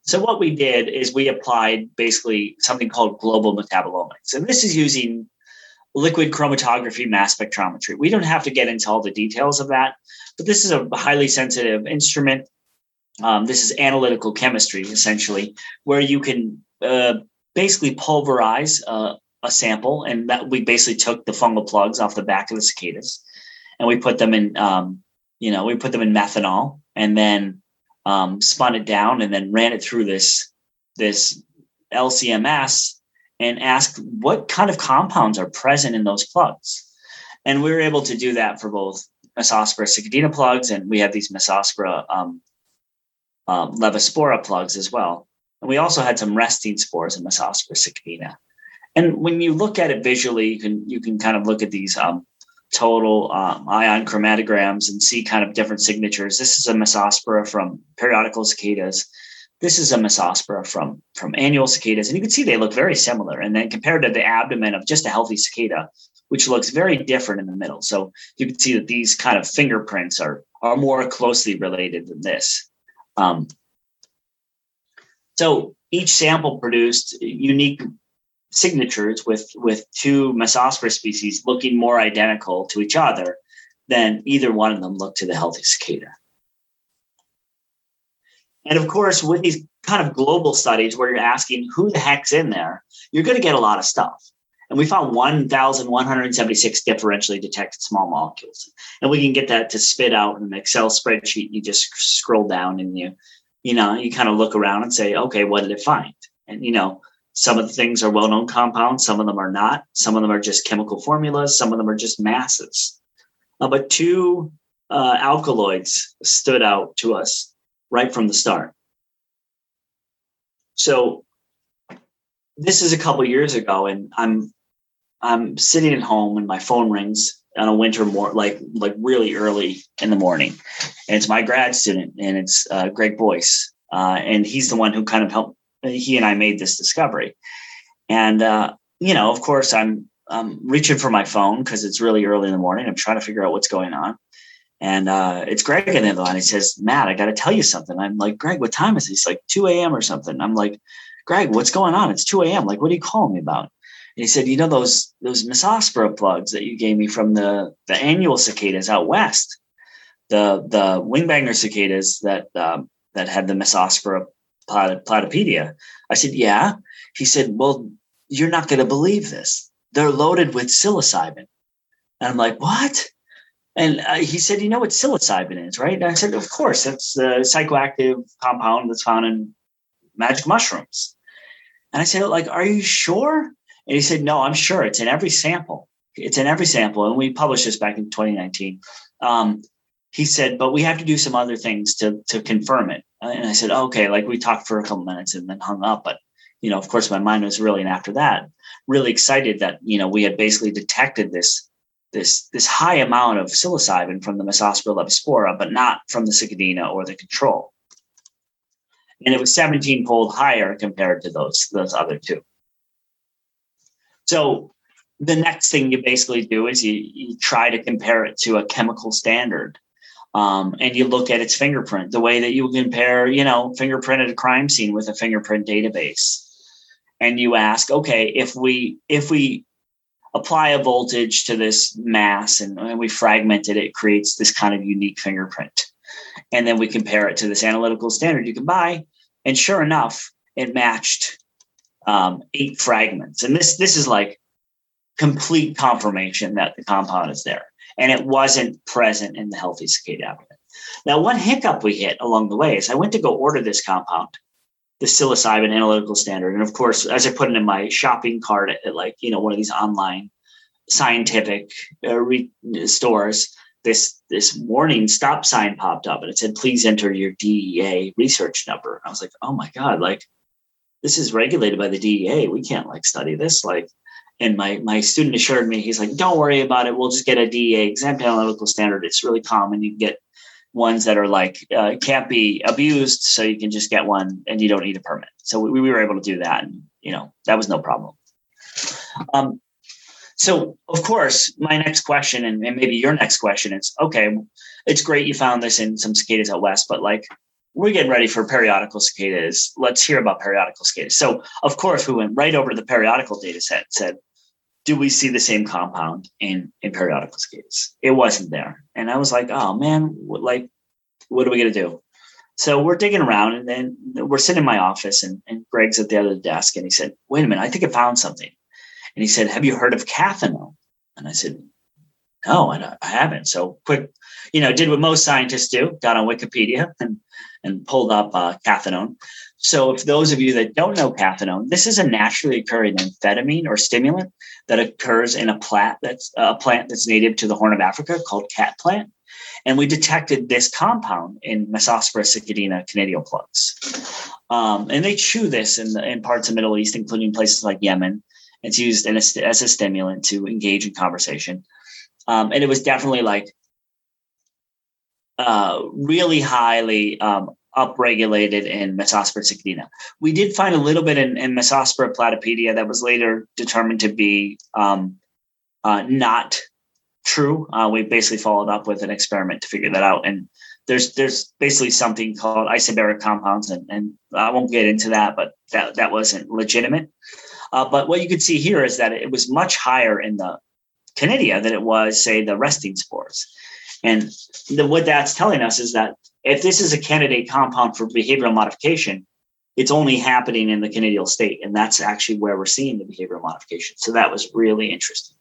So what we did is we applied basically something called global metabolomics. And this is using liquid chromatography mass spectrometry. We don't have to get into all the details of that, but this is a highly sensitive instrument. Um, this is analytical chemistry, essentially, where you can uh, basically pulverize uh, a sample. And that we basically took the fungal plugs off the back of the cicadas and we put them in, um, you know, we put them in methanol and then um, spun it down and then ran it through this this LCMS and asked what kind of compounds are present in those plugs. And we were able to do that for both Massospora cicadina plugs and we have these Massospora um, um, levispora plugs as well. And we also had some resting spores in Massospora cicadina. And when you look at it visually, you can you can kind of look at these um, total um, ion chromatograms and see kind of different signatures. This is a Massospora from periodical cicadas. This is a Massospora from, from annual cicadas. And you can see they look very similar. And then compared to the abdomen of just a healthy cicada, which looks very different in the middle. So you can see that these kind of fingerprints are, are more closely related than this. Um, so each sample produced unique signatures with with two Massospora species looking more identical to each other than either one of them looked to the healthy cicada. And of course, with these kind of global studies where you're asking who the heck's in there, you're going to get a lot of stuff. And we found 1,176 differentially detected small molecules. And we can get that to spit out in an Excel spreadsheet. You just scroll down and you, you know, you kind of look around and say, okay, what did it find? And, you know, some of the things are well known compounds, some of them are not. Some of them are just chemical formulas, some of them are just masses. Uh, but two uh, alkaloids stood out to us right from the start. So this is a couple years ago, and I'm I'm sitting at home and my phone rings on a winter more like like really early in the morning, and it's my grad student, and it's uh, Greg Boyce, uh, and he's the one who kind of helped he and I made this discovery. And uh, you know, of course, I'm reaching for my phone because it's really early in the morning. I'm trying to figure out what's going on. And uh, it's Greg in the line. He says, Matt, I got to tell you something. I'm like, Greg, what time is it? He's like 2 a.m. or something. I'm like, Greg, what's going on? It's 2 a.m. Like, what are you calling me about? And he said, you know, those those Massospora plugs that you gave me from the, the annual cicadas out west, the the wingbanger cicadas that um, that had the Platypedia. I said, yeah. He said, well, you're not going to believe this. They're loaded with psilocybin. And I'm like, what? And uh, he said, you know what psilocybin is, right? And I said, of course, that's the psychoactive compound that's found in magic mushrooms. And I said, like, are you sure? And he said, no, I'm sure. It's in every sample. It's in every sample. And we published this back in 2019. Um, he said, but we have to do some other things to to confirm it. Uh, and I said, oh, okay, like we talked for a couple minutes and then hung up. But you know, of course, my mind was really, and after that, really excited that you know we had basically detected this this this high amount of psilocybin from the Massospora levispora, but not from the cicadina or the control. and it was 17 fold higher compared to those those other two. So the next thing you basically do is you, you try to compare it to a chemical standard. Um, and you look at its fingerprint, the way that you compare, you know, fingerprinted a crime scene with a fingerprint database. And you ask, okay, if we if we apply a voltage to this mass and, and we fragment it, it creates this kind of unique fingerprint. And then we compare it to this analytical standard you can buy. And sure enough, it matched um, eight fragments. And this this is like complete confirmation that the compound is there. And it wasn't present in the healthy cicada abdomen. Now, one hiccup we hit along the way is I went to go order this compound, the psilocybin analytical standard. And of course, as I put it in my shopping cart at, like, you know, one of these online scientific uh, re- stores, this this warning stop sign popped up and it said, please enter your DEA research number. I was like, oh my God, like this is regulated by the DEA. We can't like study this. Like, and my my student assured me he's like don't worry about it. We'll just get a dea exempt analytical standard. It's really common. You get ones that are like uh, can't be abused so you can just get one and you don't need a permit. So we, we were able to do that and you know that was no problem. Um, so of course my next question and, and maybe your next question is okay it's great you found this in some cicadas out west but like we're getting ready for periodical cicadas. Let's hear about periodical cicadas. So, of course, we went right over to the periodical data set, and said, do we see the same compound in in periodical cicadas? It wasn't there, and I was like, oh man, what, like, what are we gonna do? So we're digging around, and then we're sitting in my office, and, and Greg's at the other desk, and he said, wait a minute, I think I found something. And he said, have you heard of cathinone? And I said, no, I, I haven't. So quick, you know, did what most scientists do, got on Wikipedia and and pulled up uh, cathinone. So, if those of you that don't know cathinone, this is a naturally occurring amphetamine or stimulant that occurs in a plant that's a plant that's native to the Horn of Africa called khat plant. And we detected this compound in Massospora cicadina conidial plugs. Um, and they chew this in, the, in parts of the Middle East, including places like Yemen. It's used a, as a stimulant to engage in conversation. Um, and it was definitely like uh, really highly um, upregulated in Massospora. We did find a little bit in, in Massospora platypediae that was later determined to be um, uh, not true. Uh, we basically followed up with an experiment to figure that out. And there's there's basically something called isobaric compounds, and, and I won't get into that, but that that wasn't legitimate. Uh, but what you can see here is that it was much higher in the conidia than it was, say, the resting spores. And the, what that's telling us is that if this is a candidate compound for behavioral modification, it's only happening in the conidial state. And that's actually where we're seeing the behavioral modification. So that was really interesting.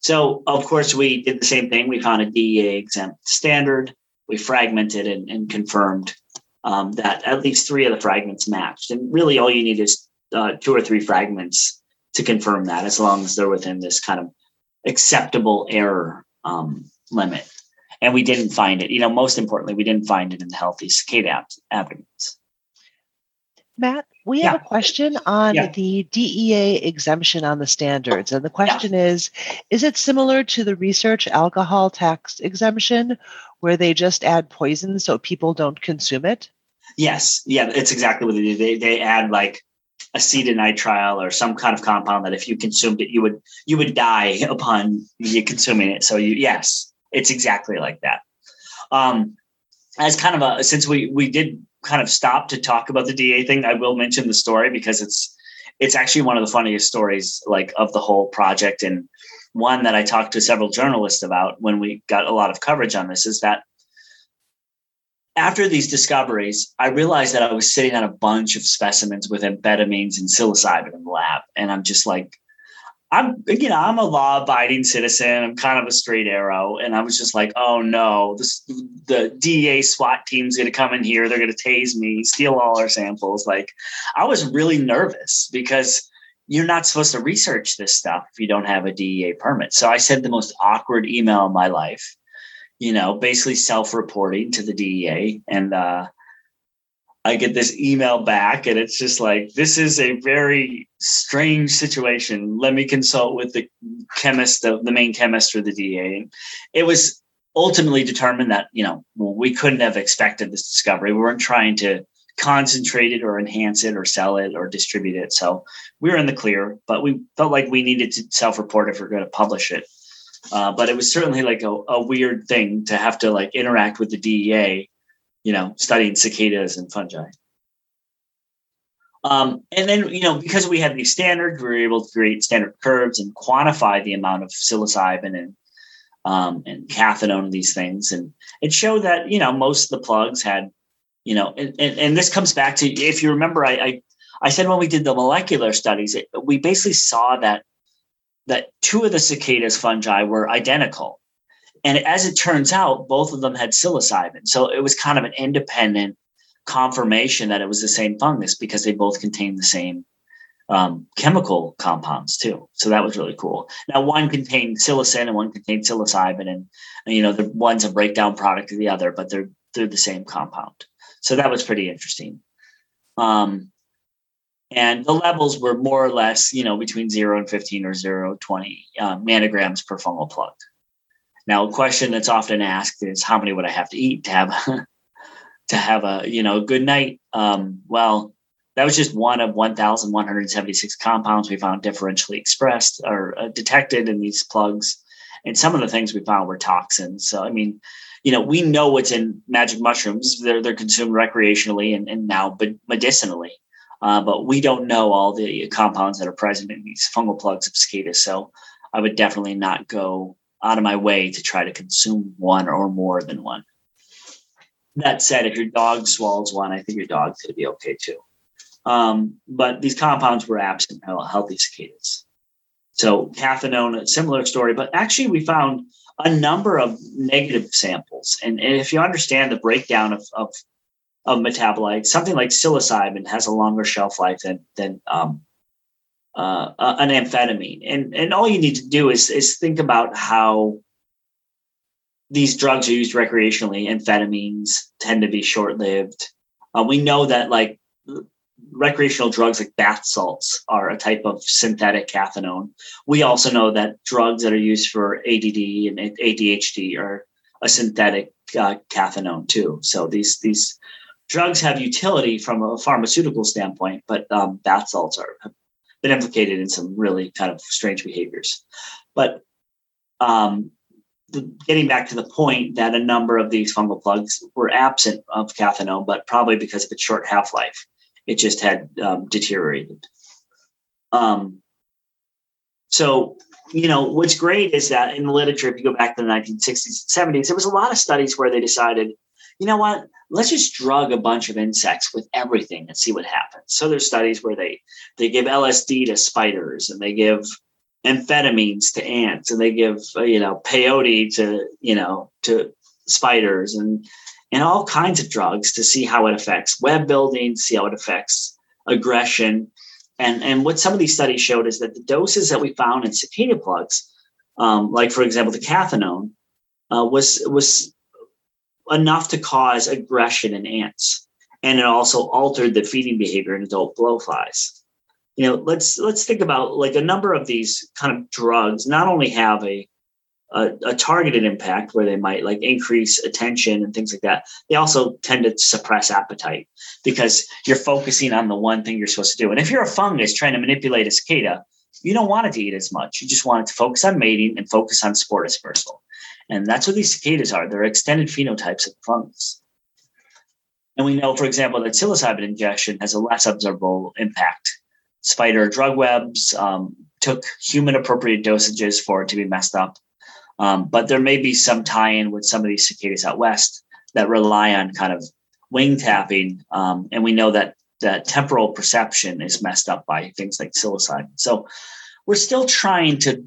So, of course, we did the same thing. We found a DEA exempt standard. We fragmented and, and confirmed um, that at least three of the fragments matched. And really, all you need is uh, two or three fragments to confirm that, as long as they're within this kind of acceptable error um, limit. And we didn't find it. You know, most importantly, we didn't find it in the healthy cicada abdomens. Matt, we yeah. have a question on yeah. the DEA exemption on the standards. And the question yeah. is Is it similar to the research alcohol tax exemption where they just add poison so people don't consume it? Yes. Yeah, it's exactly what they do. They, they add like acetonitrile or some kind of compound that if you consumed it, you would you would die upon you consuming it. So you yes, it's exactly like that. Um, as kind of a since we we did kind of stop to talk about the DA thing, I will mention the story because it's it's actually one of the funniest stories like of the whole project and one that I talked to several journalists about when we got a lot of coverage on this is that after these discoveries, I realized that I was sitting on a bunch of specimens with amphetamines and psilocybin in the lab. And I'm just like, I'm, you know, I'm a law abiding citizen. I'm kind of a straight arrow. And I was just like, oh no, this, the DEA SWAT team's going to come in here. They're going to tase me, steal all our samples. Like, I was really nervous because you're not supposed to research this stuff if you don't have a DEA permit. So I sent the most awkward email of my life you know, basically self-reporting to the DEA. And uh, I get this email back, and it's just like, this is a very strange situation. Let me consult with the chemist, the, the main chemist for the DEA. And it was ultimately determined that you know we couldn't have expected this discovery. We weren't trying to concentrate it or enhance it or sell it or distribute it. So we were in the clear, but we felt like we needed to self-report if we are going to publish it. Uh, but it was certainly like a, a, weird thing to have to like interact with the DEA, you know, studying cicadas and fungi. Um, and then, you know, because we had these standards, we were able to create standard curves and quantify the amount of psilocybin and um, and cathinone and these things. And it showed that, you know, most of the plugs had, you know, and, and, and this comes back to, if you remember, I, I, I said when we did the molecular studies, it, we basically saw that that two of the cicadas fungi were identical. And as it turns out, both of them had psilocybin. So it was kind of an independent confirmation that it was the same fungus because they both contained the same um, chemical compounds too. So that was really cool. Now one contained psilocin and one contained psilocybin, and, and you know the one's a breakdown product of the other, but they're they're the same compound. So that was pretty interesting. Um, and the levels were more or less, you know, between zero and 15 or zero 20 uh, nanograms per fungal plug. Now, a question that's often asked is how many would I have to eat to have to have a you know good night? Um, well, that was just one of 1,176 compounds we found differentially expressed or uh, detected in these plugs, and some of the things we found were toxins. So, I mean, you know, we know what's in magic mushrooms; they're they're consumed recreationally and, and now, but medicinally. Uh, but we don't know all the compounds that are present in these fungal plugs of cicadas. So I would definitely not go out of my way to try to consume one or more than one. That said, if your dog swallows one, I think your dog's going to be okay too. Um, but these compounds were absent in healthy cicadas. So cathinone, a similar story, but actually we found a number of negative samples. And, and if you understand the breakdown of, of of metabolites. Something like psilocybin has a longer shelf life than than um, uh, uh, an amphetamine, and and all you need to do is is think about how these drugs are used recreationally. Amphetamines tend to be short lived. Uh, we know that like recreational drugs like bath salts are a type of synthetic cathinone. We also know that drugs that are used for ADD and ADHD are a synthetic uh, cathinone too. So these these drugs have utility from a pharmaceutical standpoint, but um, bath salts are been implicated in some really kind of strange behaviors. But um, the, getting back to the point that a number of these fungal plugs were absent of cathinone, but probably because of its short half life, it just had um, deteriorated. Um, so, you know, what's great is that in the literature, if you go back to the 1960s and 70s, there was a lot of studies where they decided, you know what, let's just drug a bunch of insects with everything and see what happens. So there's studies where they they give LSD to spiders and they give amphetamines to ants and they give uh, you know peyote to you know to spiders and and all kinds of drugs to see how it affects web building, see how it affects aggression. And, and what some of these studies showed is that the doses that we found in cicada plugs, um, like for example the cathinone, uh, was was enough to cause aggression in ants. And it also altered the feeding behavior in adult blowflies. You know, let's let's think about like a number of these kind of drugs not only have a, a, a targeted impact where they might like increase attention and things like that. They also tend to suppress appetite because you're focusing on the one thing you're supposed to do. And if you're a fungus trying to manipulate a cicada, you don't want it to eat as much. You just want it to focus on mating and focus on spore dispersal. And that's what these cicadas are. They're extended phenotypes of fungus. And we know, for example, that psilocybin ingestion has a less observable impact. Spider drug webs um, took human appropriate dosages for it to be messed up. Um, but there may be some tie in with some of these cicadas out west that rely on kind of wing tapping. Um, and we know that that temporal perception is messed up by things like psilocybin. So we're still trying to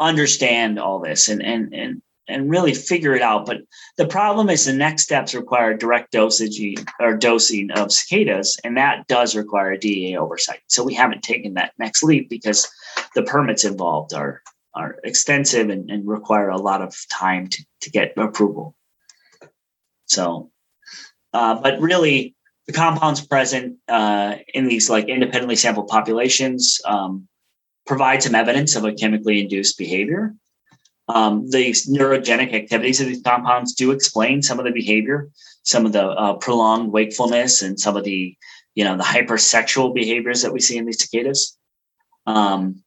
understand all this and and and and really figure it out. But the problem is the next steps require direct dosage or dosing of cicadas, and that does require a DEA oversight. So we haven't taken that next leap because the permits involved are are extensive and, and require a lot of time to, to get approval. So, uh, but really, the compounds present uh, in these like independently sampled populations um, provide some evidence of a chemically induced behavior. Um, the neurogenic activities of these compounds do explain some of the behavior, some of the uh, prolonged wakefulness, and some of the you know the hypersexual behaviors that we see in these cicadas. Um,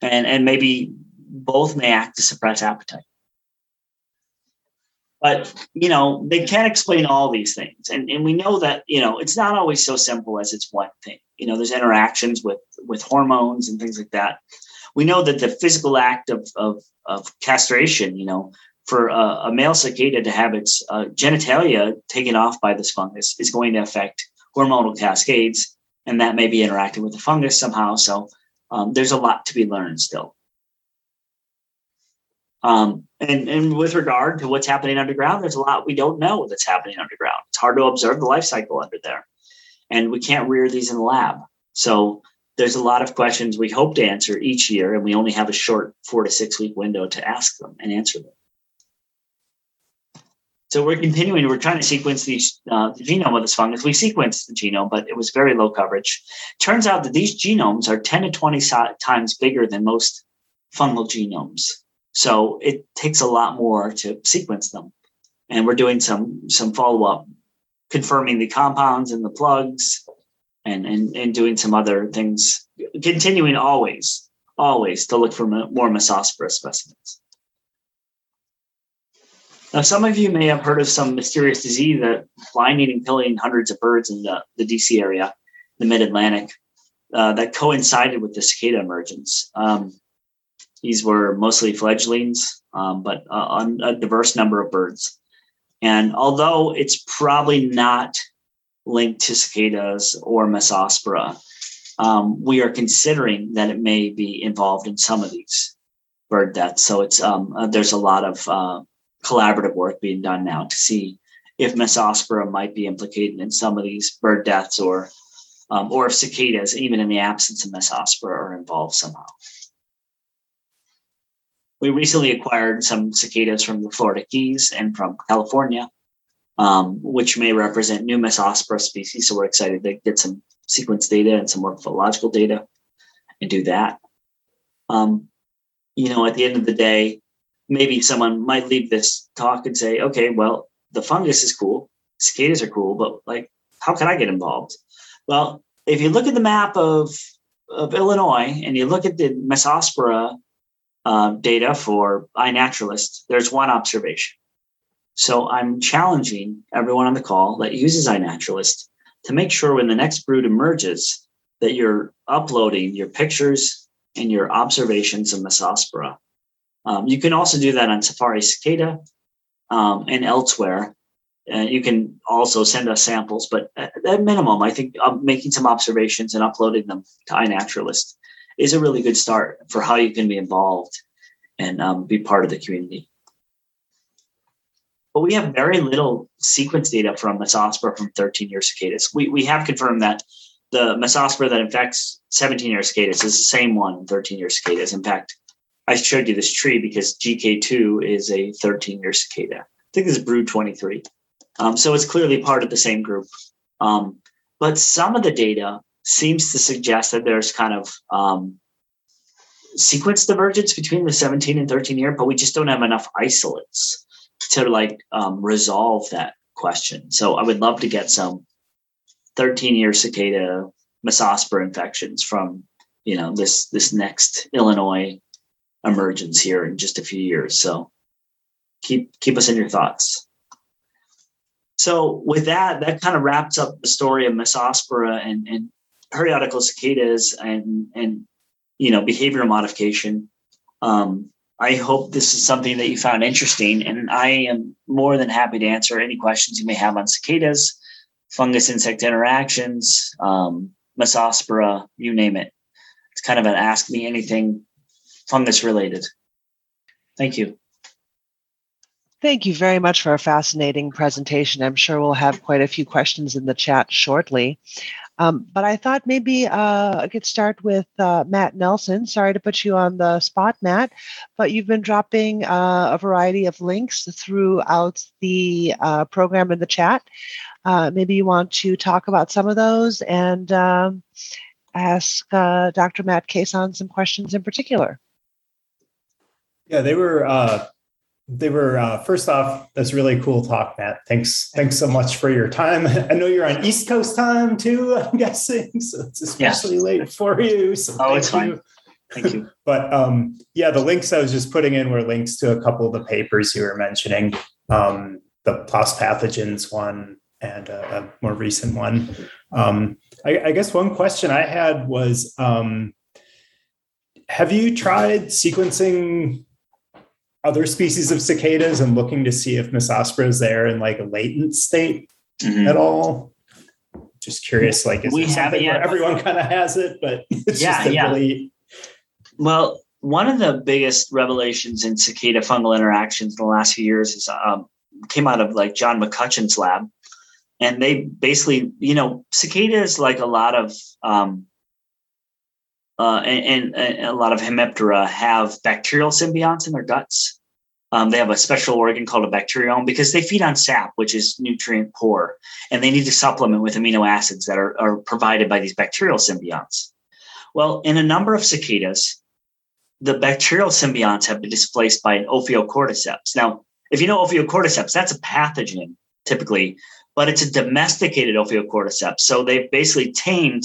and and maybe both may act to suppress appetite. But you know, they can't explain all these things. And, and we know that, you know, it's not always so simple as it's one thing. You know, there's interactions with with hormones and things like that. We know that the physical act of of, of castration, you know, for a, a male cicada to have its uh, genitalia taken off by this fungus is going to affect hormonal cascades, and that may be interacting with the fungus somehow. So um, there's a lot to be learned still. Um, and, and with regard to what's happening underground, there's a lot we don't know that's happening underground. It's hard to observe the life cycle under there. And we can't rear these in the lab. So there's a lot of questions we hope to answer each year, and we only have a short four to six week window to ask them and answer them. So we're continuing. We're trying to sequence these, uh, the genome of this fungus. We sequenced the genome, but it was very low coverage. Turns out that these genomes are 10 to 20 times bigger than most fungal genomes. So it takes a lot more to sequence them. And we're doing some some follow up, confirming the compounds and the plugs, and and and doing some other things. Continuing always, always to look for more Massospora specimens. Now, some of you may have heard of some mysterious disease that blinding and killing hundreds of birds in the, the DC area, the mid Atlantic, uh, that coincided with the cicada emergence. Um, these were mostly fledglings, um, but uh, a diverse number of birds. And although it's probably not linked to cicadas or Massospora, um, we are considering that it may be involved in some of these bird deaths. So it's um, uh, there's a lot of uh, collaborative work being done now to see if Massospora might be implicated in some of these bird deaths or um, or if cicadas, even in the absence of Massospora, are involved somehow. We recently acquired some cicadas from the Florida Keys and from California, um, which may represent new Massospora species. So we're excited to get some sequence data and some morphological data and do that. Um, you know, at the end of the day, maybe someone might leave this talk and say, okay, well, the fungus is cool, cicadas are cool, but like, how can I get involved? Well, if you look at the map of of Illinois and you look at the Massospora uh, data for iNaturalist, there's one observation. So I'm challenging everyone on the call that uses iNaturalist to make sure when the next brood emerges that you're uploading your pictures and your observations of Massospora. Um, you can also do that on Safari Cicada um, and elsewhere. Uh, you can also send us samples, but at, at minimum, I think um, making some observations and uploading them to iNaturalist is a really good start for how you can be involved and um, be part of the community. But we have very little sequence data from Massospora from 13 year cicadas. We, we have confirmed that the Massospora that infects 17 year cicadas is the same one in 13 year cicadas. In fact, I showed you this tree because GK2 is a 13 year cicada. I think this is Brood 23. Um, so it's clearly part of the same group. Um, but some of the data seems to suggest that there's kind of um, sequence divergence between the 17 and 13 year, but we just don't have enough isolates to like um, resolve that question. So I would love to get some 13 year cicada massospora infections from you know this this next Illinois emergence here in just a few years. So keep keep us in your thoughts. So with that, that kind of wraps up the story of Massospora and, and periodical cicadas and and you know behavioral modification. Um, I hope this is something that you found interesting, and I am more than happy to answer any questions you may have on cicadas, fungus insect interactions, um, Massospora, you name it. It's kind of an ask me anything fungus related. Thank you. Thank you very much for a fascinating presentation. I'm sure we'll have quite a few questions in the chat shortly. Um, but I thought maybe uh, I could start with uh, Matt Nelson. Sorry to put you on the spot, Matt, but you've been dropping uh, a variety of links throughout the uh, program in the chat. Uh, maybe you want to talk about some of those and um, ask uh, Dr. Matt Kasson some questions in particular. Yeah, they were. They were uh, first off. That's really cool talk, Matt. Thanks. Thanks so much for your time. I know you're on East Coast time too. I'm guessing, so it's especially yeah. late for you. So oh, it's fine. You. Thank you. but um, yeah, the links I was just putting in were links to a couple of the papers you were mentioning. Um, the PLOS Pathogens one and a, a more recent one. Um, I, I, guess one question I had was um, Have you tried sequencing other species of cicadas and looking to see if Massospora is there in like a latent state mm-hmm. at all? Just curious, like, is we have yet, everyone kind of has it, but it's yeah, just yeah. really. Well, one of the biggest revelations in cicada fungal interactions in the last few years is um, came out of like John McCutcheon's lab, and they basically, you know, cicadas like a lot of um, uh, and, and, a lot of Hemiptera have bacterial symbionts in their guts. Um, they have a special organ called a bacteriome because they feed on sap, which is nutrient poor, and they need to supplement with amino acids that are, are provided by these bacterial symbionts. Well, in a number of cicadas, the bacterial symbionts have been displaced by an Ophiocordyceps. Now, if you know Ophiocordyceps, that's a pathogen typically, but it's a domesticated Ophiocordyceps. So they've basically tamed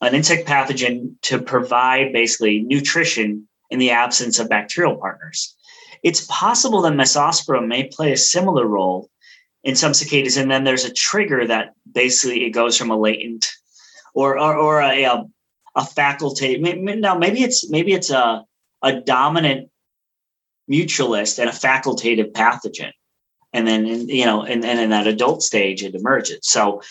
an insect pathogen to provide basically nutrition in the absence of bacterial partners. It's possible that Massospora may play a similar role in some cicadas, and then there's a trigger that basically it goes from a latent or or, or a, a, a faculty. Now maybe it's maybe it's a a dominant mutualist and a facultative pathogen and then in, you know and, and in that adult stage it emerges so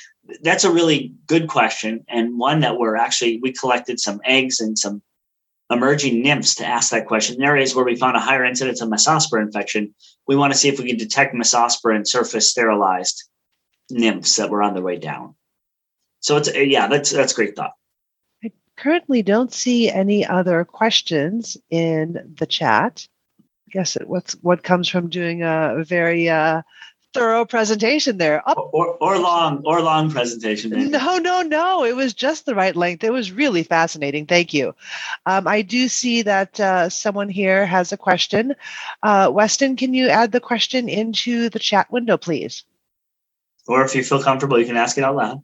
that's a really good question and one that we're actually we collected some eggs and some emerging nymphs to ask that question. In areas where we found a higher incidence of massospora infection. We want to see if we can detect massospora in surface sterilized nymphs that were on their way down. So it's yeah that's that's great thought. I currently don't see any other questions in the chat. I guess it, what's what comes from doing a very uh, thorough presentation there. or, or long or long presentation. Maybe. No, no, no. It was just the right length. It was really fascinating. Thank you. Um, I do see that uh, someone here has a question. Uh, Weston, can you add the question into the chat window, please? Or if you feel comfortable, you can ask it out loud.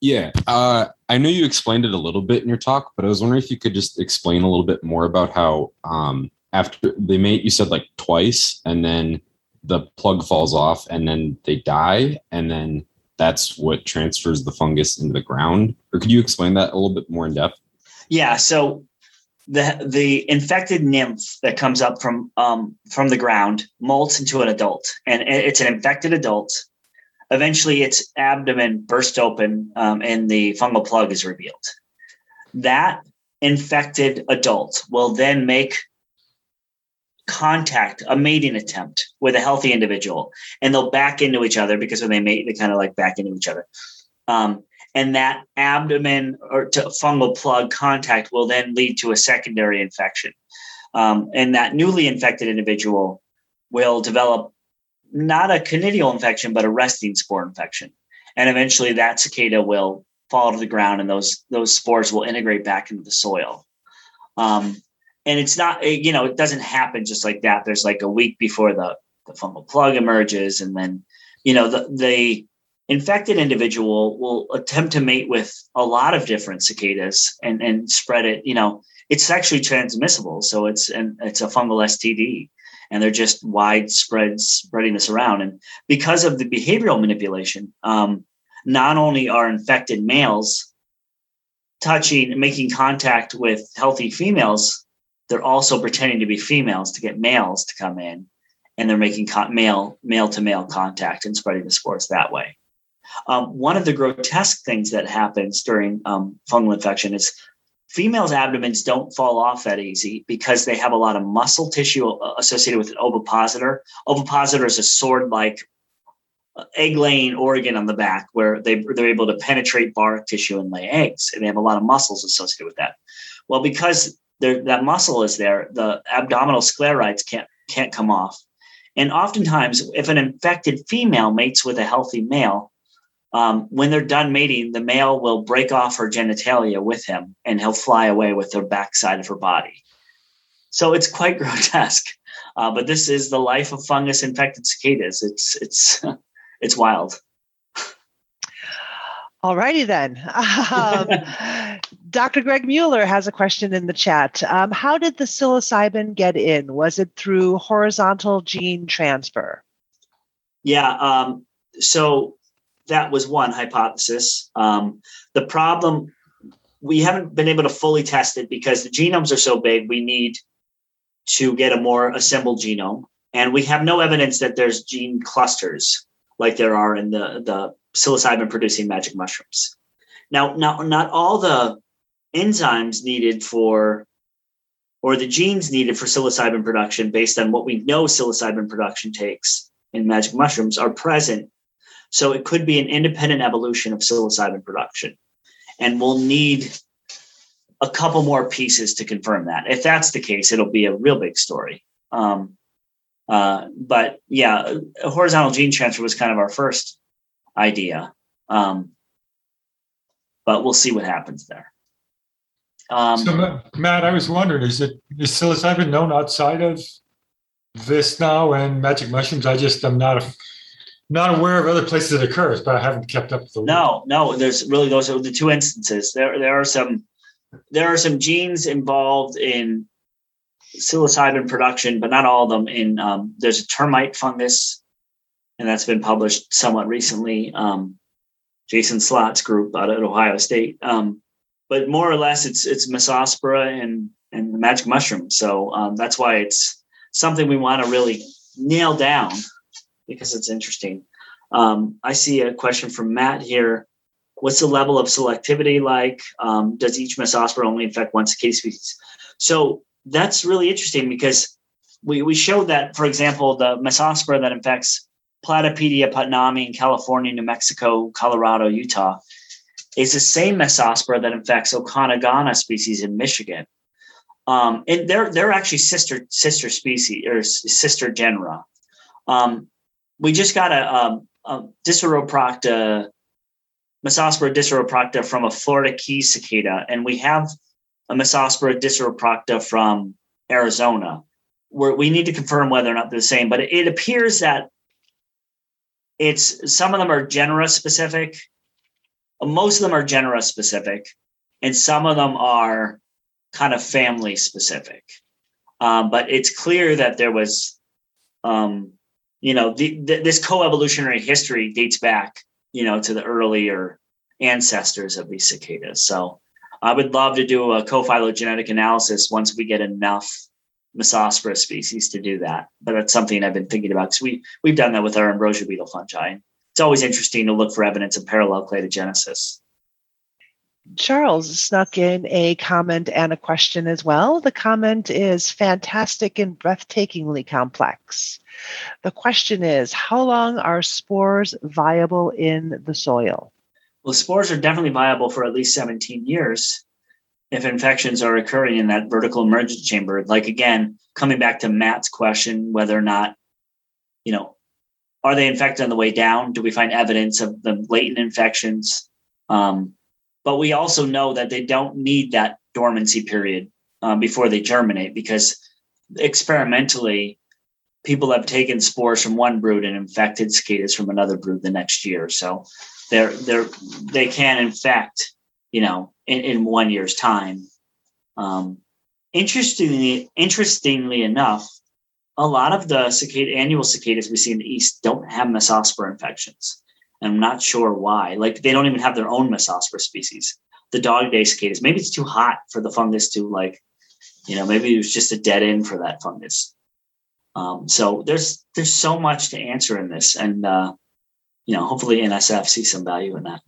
Yeah, uh, I know you explained it a little bit in your talk, but I was wondering if you could just explain a little bit more about how um, after they mate you said like twice and then the plug falls off and then they die and then that's what transfers the fungus into the ground. Or could you explain that a little bit more in depth? Yeah so the the infected nymph that comes up from um, from the ground molts into an adult and it's an infected adult. Eventually its abdomen bursts open um, and the fungal plug is revealed. That infected adult will then make contact, a mating attempt with a healthy individual, and they'll back into each other because when they mate, they kind of like back into each other. Um, and that abdomen or fungal plug contact will then lead to a secondary infection. Um, and that newly infected individual will develop not a conidial infection, but a resting spore infection. And eventually that cicada will fall to the ground and those, those spores will integrate back into the soil. Um, and it's not you know it doesn't happen just like that. There's like a week before the the fungal plug emerges and then you know the the infected individual will attempt to mate with a lot of different cicadas and and spread it you know it's sexually transmissible. So it's and it's a fungal std and they're just widespread spreading this around. And because of the behavioral manipulation um, not only are infected males touching making contact with healthy females they're also pretending to be females to get males to come in and they're making male male to male contact and spreading the spores that way. Um, one of the grotesque things that happens during um, fungal infection is females abdomens don't fall off that easy because they have a lot of muscle tissue uh, associated with an ovipositor. Ovipositor is a sword like uh, egg laying organ on the back where they, they're able to penetrate bark tissue and lay eggs and they have a lot of muscles associated with that. Well because there, that muscle is there. The abdominal sclerites can't can't come off. And oftentimes, if an infected female mates with a healthy male, um, when they're done mating, the male will break off her genitalia with him, and he'll fly away with the backside of her body. so it's quite grotesque. Uh, but this is the life of fungus infected cicadas. It's it's it's wild. All righty then. Um, Dr. Greg Mueller has a question in the chat. Um, how did the psilocybin get in? Was it through horizontal gene transfer? Yeah. Um, so that was one hypothesis. Um, the problem, we haven't been able to fully test it because the genomes are so big. We need to get a more assembled genome, and we have no evidence that there's gene clusters like there are in the the psilocybin producing magic mushrooms. Now, not not all the enzymes needed for or the genes needed for psilocybin production based on what we know psilocybin production takes in magic mushrooms are present so it could be an independent evolution of psilocybin production. And we'll need a couple more pieces to confirm that. If that's the case, it'll be a real big story. Um, uh, but yeah, horizontal gene transfer was kind of our first idea. Um, but we'll see what happens there. Um, so, Matt, I was wondering: is it is psilocybin known outside of this now and magic mushrooms? I just am not a not aware of other places it occurs, but I haven't kept up with the. No, no. There's really those are the two instances. There, there are some, there are some genes involved in psilocybin production, but not all of them. In um, there's a termite fungus, and that's been published somewhat recently. Um, Jason Slot's group out at Ohio State. Um, but more or less, it's it's Massospora and and the magic mushroom. So um, that's why it's something we want to really nail down because it's interesting. Um, I see a question from Matt here. What's the level of selectivity like? Um, does each massospora only infect one cicada species? So that's really interesting because we, we showed that, for example, the massospora that infects Platypedia putnami in California, New Mexico, Colorado, Utah is the same massospora that infects Okanagana species in Michigan. Um, and they're they're actually sister sister species or sister genera. Um, we just got a, um, a, a Diceroprocta, Massospora diceroprocta from a Florida key cicada, and we have a Massospora diceroprocta from Arizona. Where we need to confirm whether or not they're the same, but it, it appears that it's some of them are genera specific, most of them are genera specific, and some of them are kind of family specific. Um, but it's clear that there was um, you know, the, the, this co-evolutionary history dates back, you know, to the earlier ancestors of these cicadas. So I would love to do a co-phylogenetic analysis once we get enough Massospora species to do that. But that's something I've been thinking about because we we've done that with our ambrosia beetle fungi. It's always interesting to look for evidence of parallel cladogenesis. Charles snuck in a comment and a question as well. The comment is fantastic and breathtakingly complex. The question is How long are spores viable in the soil? Well, spores are definitely viable for at least 17 years if infections are occurring in that vertical emergence chamber. Like, again, coming back to Matt's question, whether or not, you know, are they infected on the way down? Do we find evidence of the latent infections? Um, but we also know that they don't need that dormancy period um, before they germinate because experimentally, people have taken spores from one brood and infected cicadas from another brood the next year. So they're they're they can infect, you know, in, in one year's time. Um, interestingly, interestingly enough, a lot of the cicada annual cicadas we see in the east don't have massospora infections. And I'm not sure why. Like they don't even have their own Massospora species. The dog day cicadas. Maybe it's too hot for the fungus to like, you know, maybe it was just a dead end for that fungus. Um, so there's there's so much to answer in this, and uh, you know, hopefully NSF sees some value in that.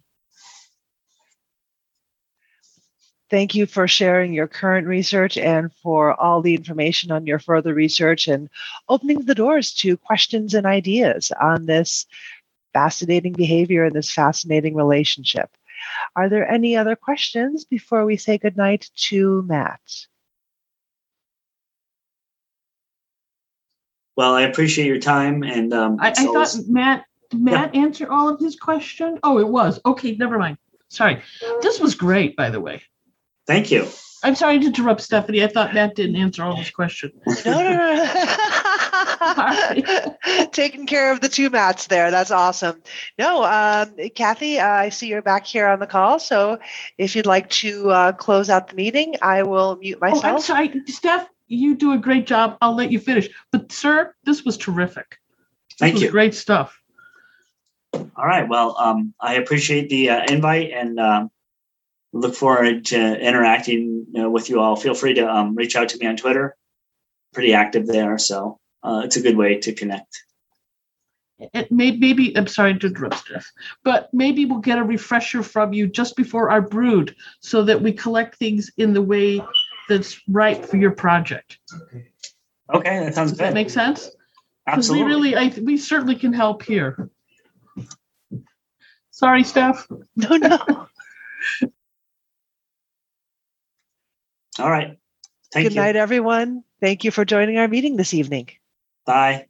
Thank you for sharing your current research and for all the information on your further research and opening the doors to questions and ideas on this fascinating behavior and this fascinating relationship. Are there any other questions before we say goodnight to Matt? Well, I appreciate your time, and um, I, I thought Matt Matt yeah. answer all of his question. Oh, it was okay. Never mind. Sorry. This was great, by the way. Thank you. I'm sorry to interrupt, Stephanie. I thought Matt didn't answer all his questions. No, no, no. Taking care of the two mats there. That's awesome. No, um, Kathy, uh, I see you're back here on the call. So if you'd like to uh, close out the meeting, I will mute myself. Oh, I'm sorry, Steph. You do a great job. I'll let you finish. But sir, this was terrific. This Thank was you. Great stuff. All right. Well, um, I appreciate the uh, invite and uh, look forward to interacting uh, with you all. Feel free to um, reach out to me on Twitter. Pretty active there, so uh, it's a good way to connect. It may, maybe I'm sorry to interrupt, Steph, but maybe we'll get a refresher from you just before our brood, so that we collect things in the way that's right for your project. Okay, that sounds Does good. that make sense? Absolutely. We really, I, we certainly can help here. Sorry, Steph. No, no. All right. Thank Good you. night, everyone. Thank you for joining our meeting this evening. Bye.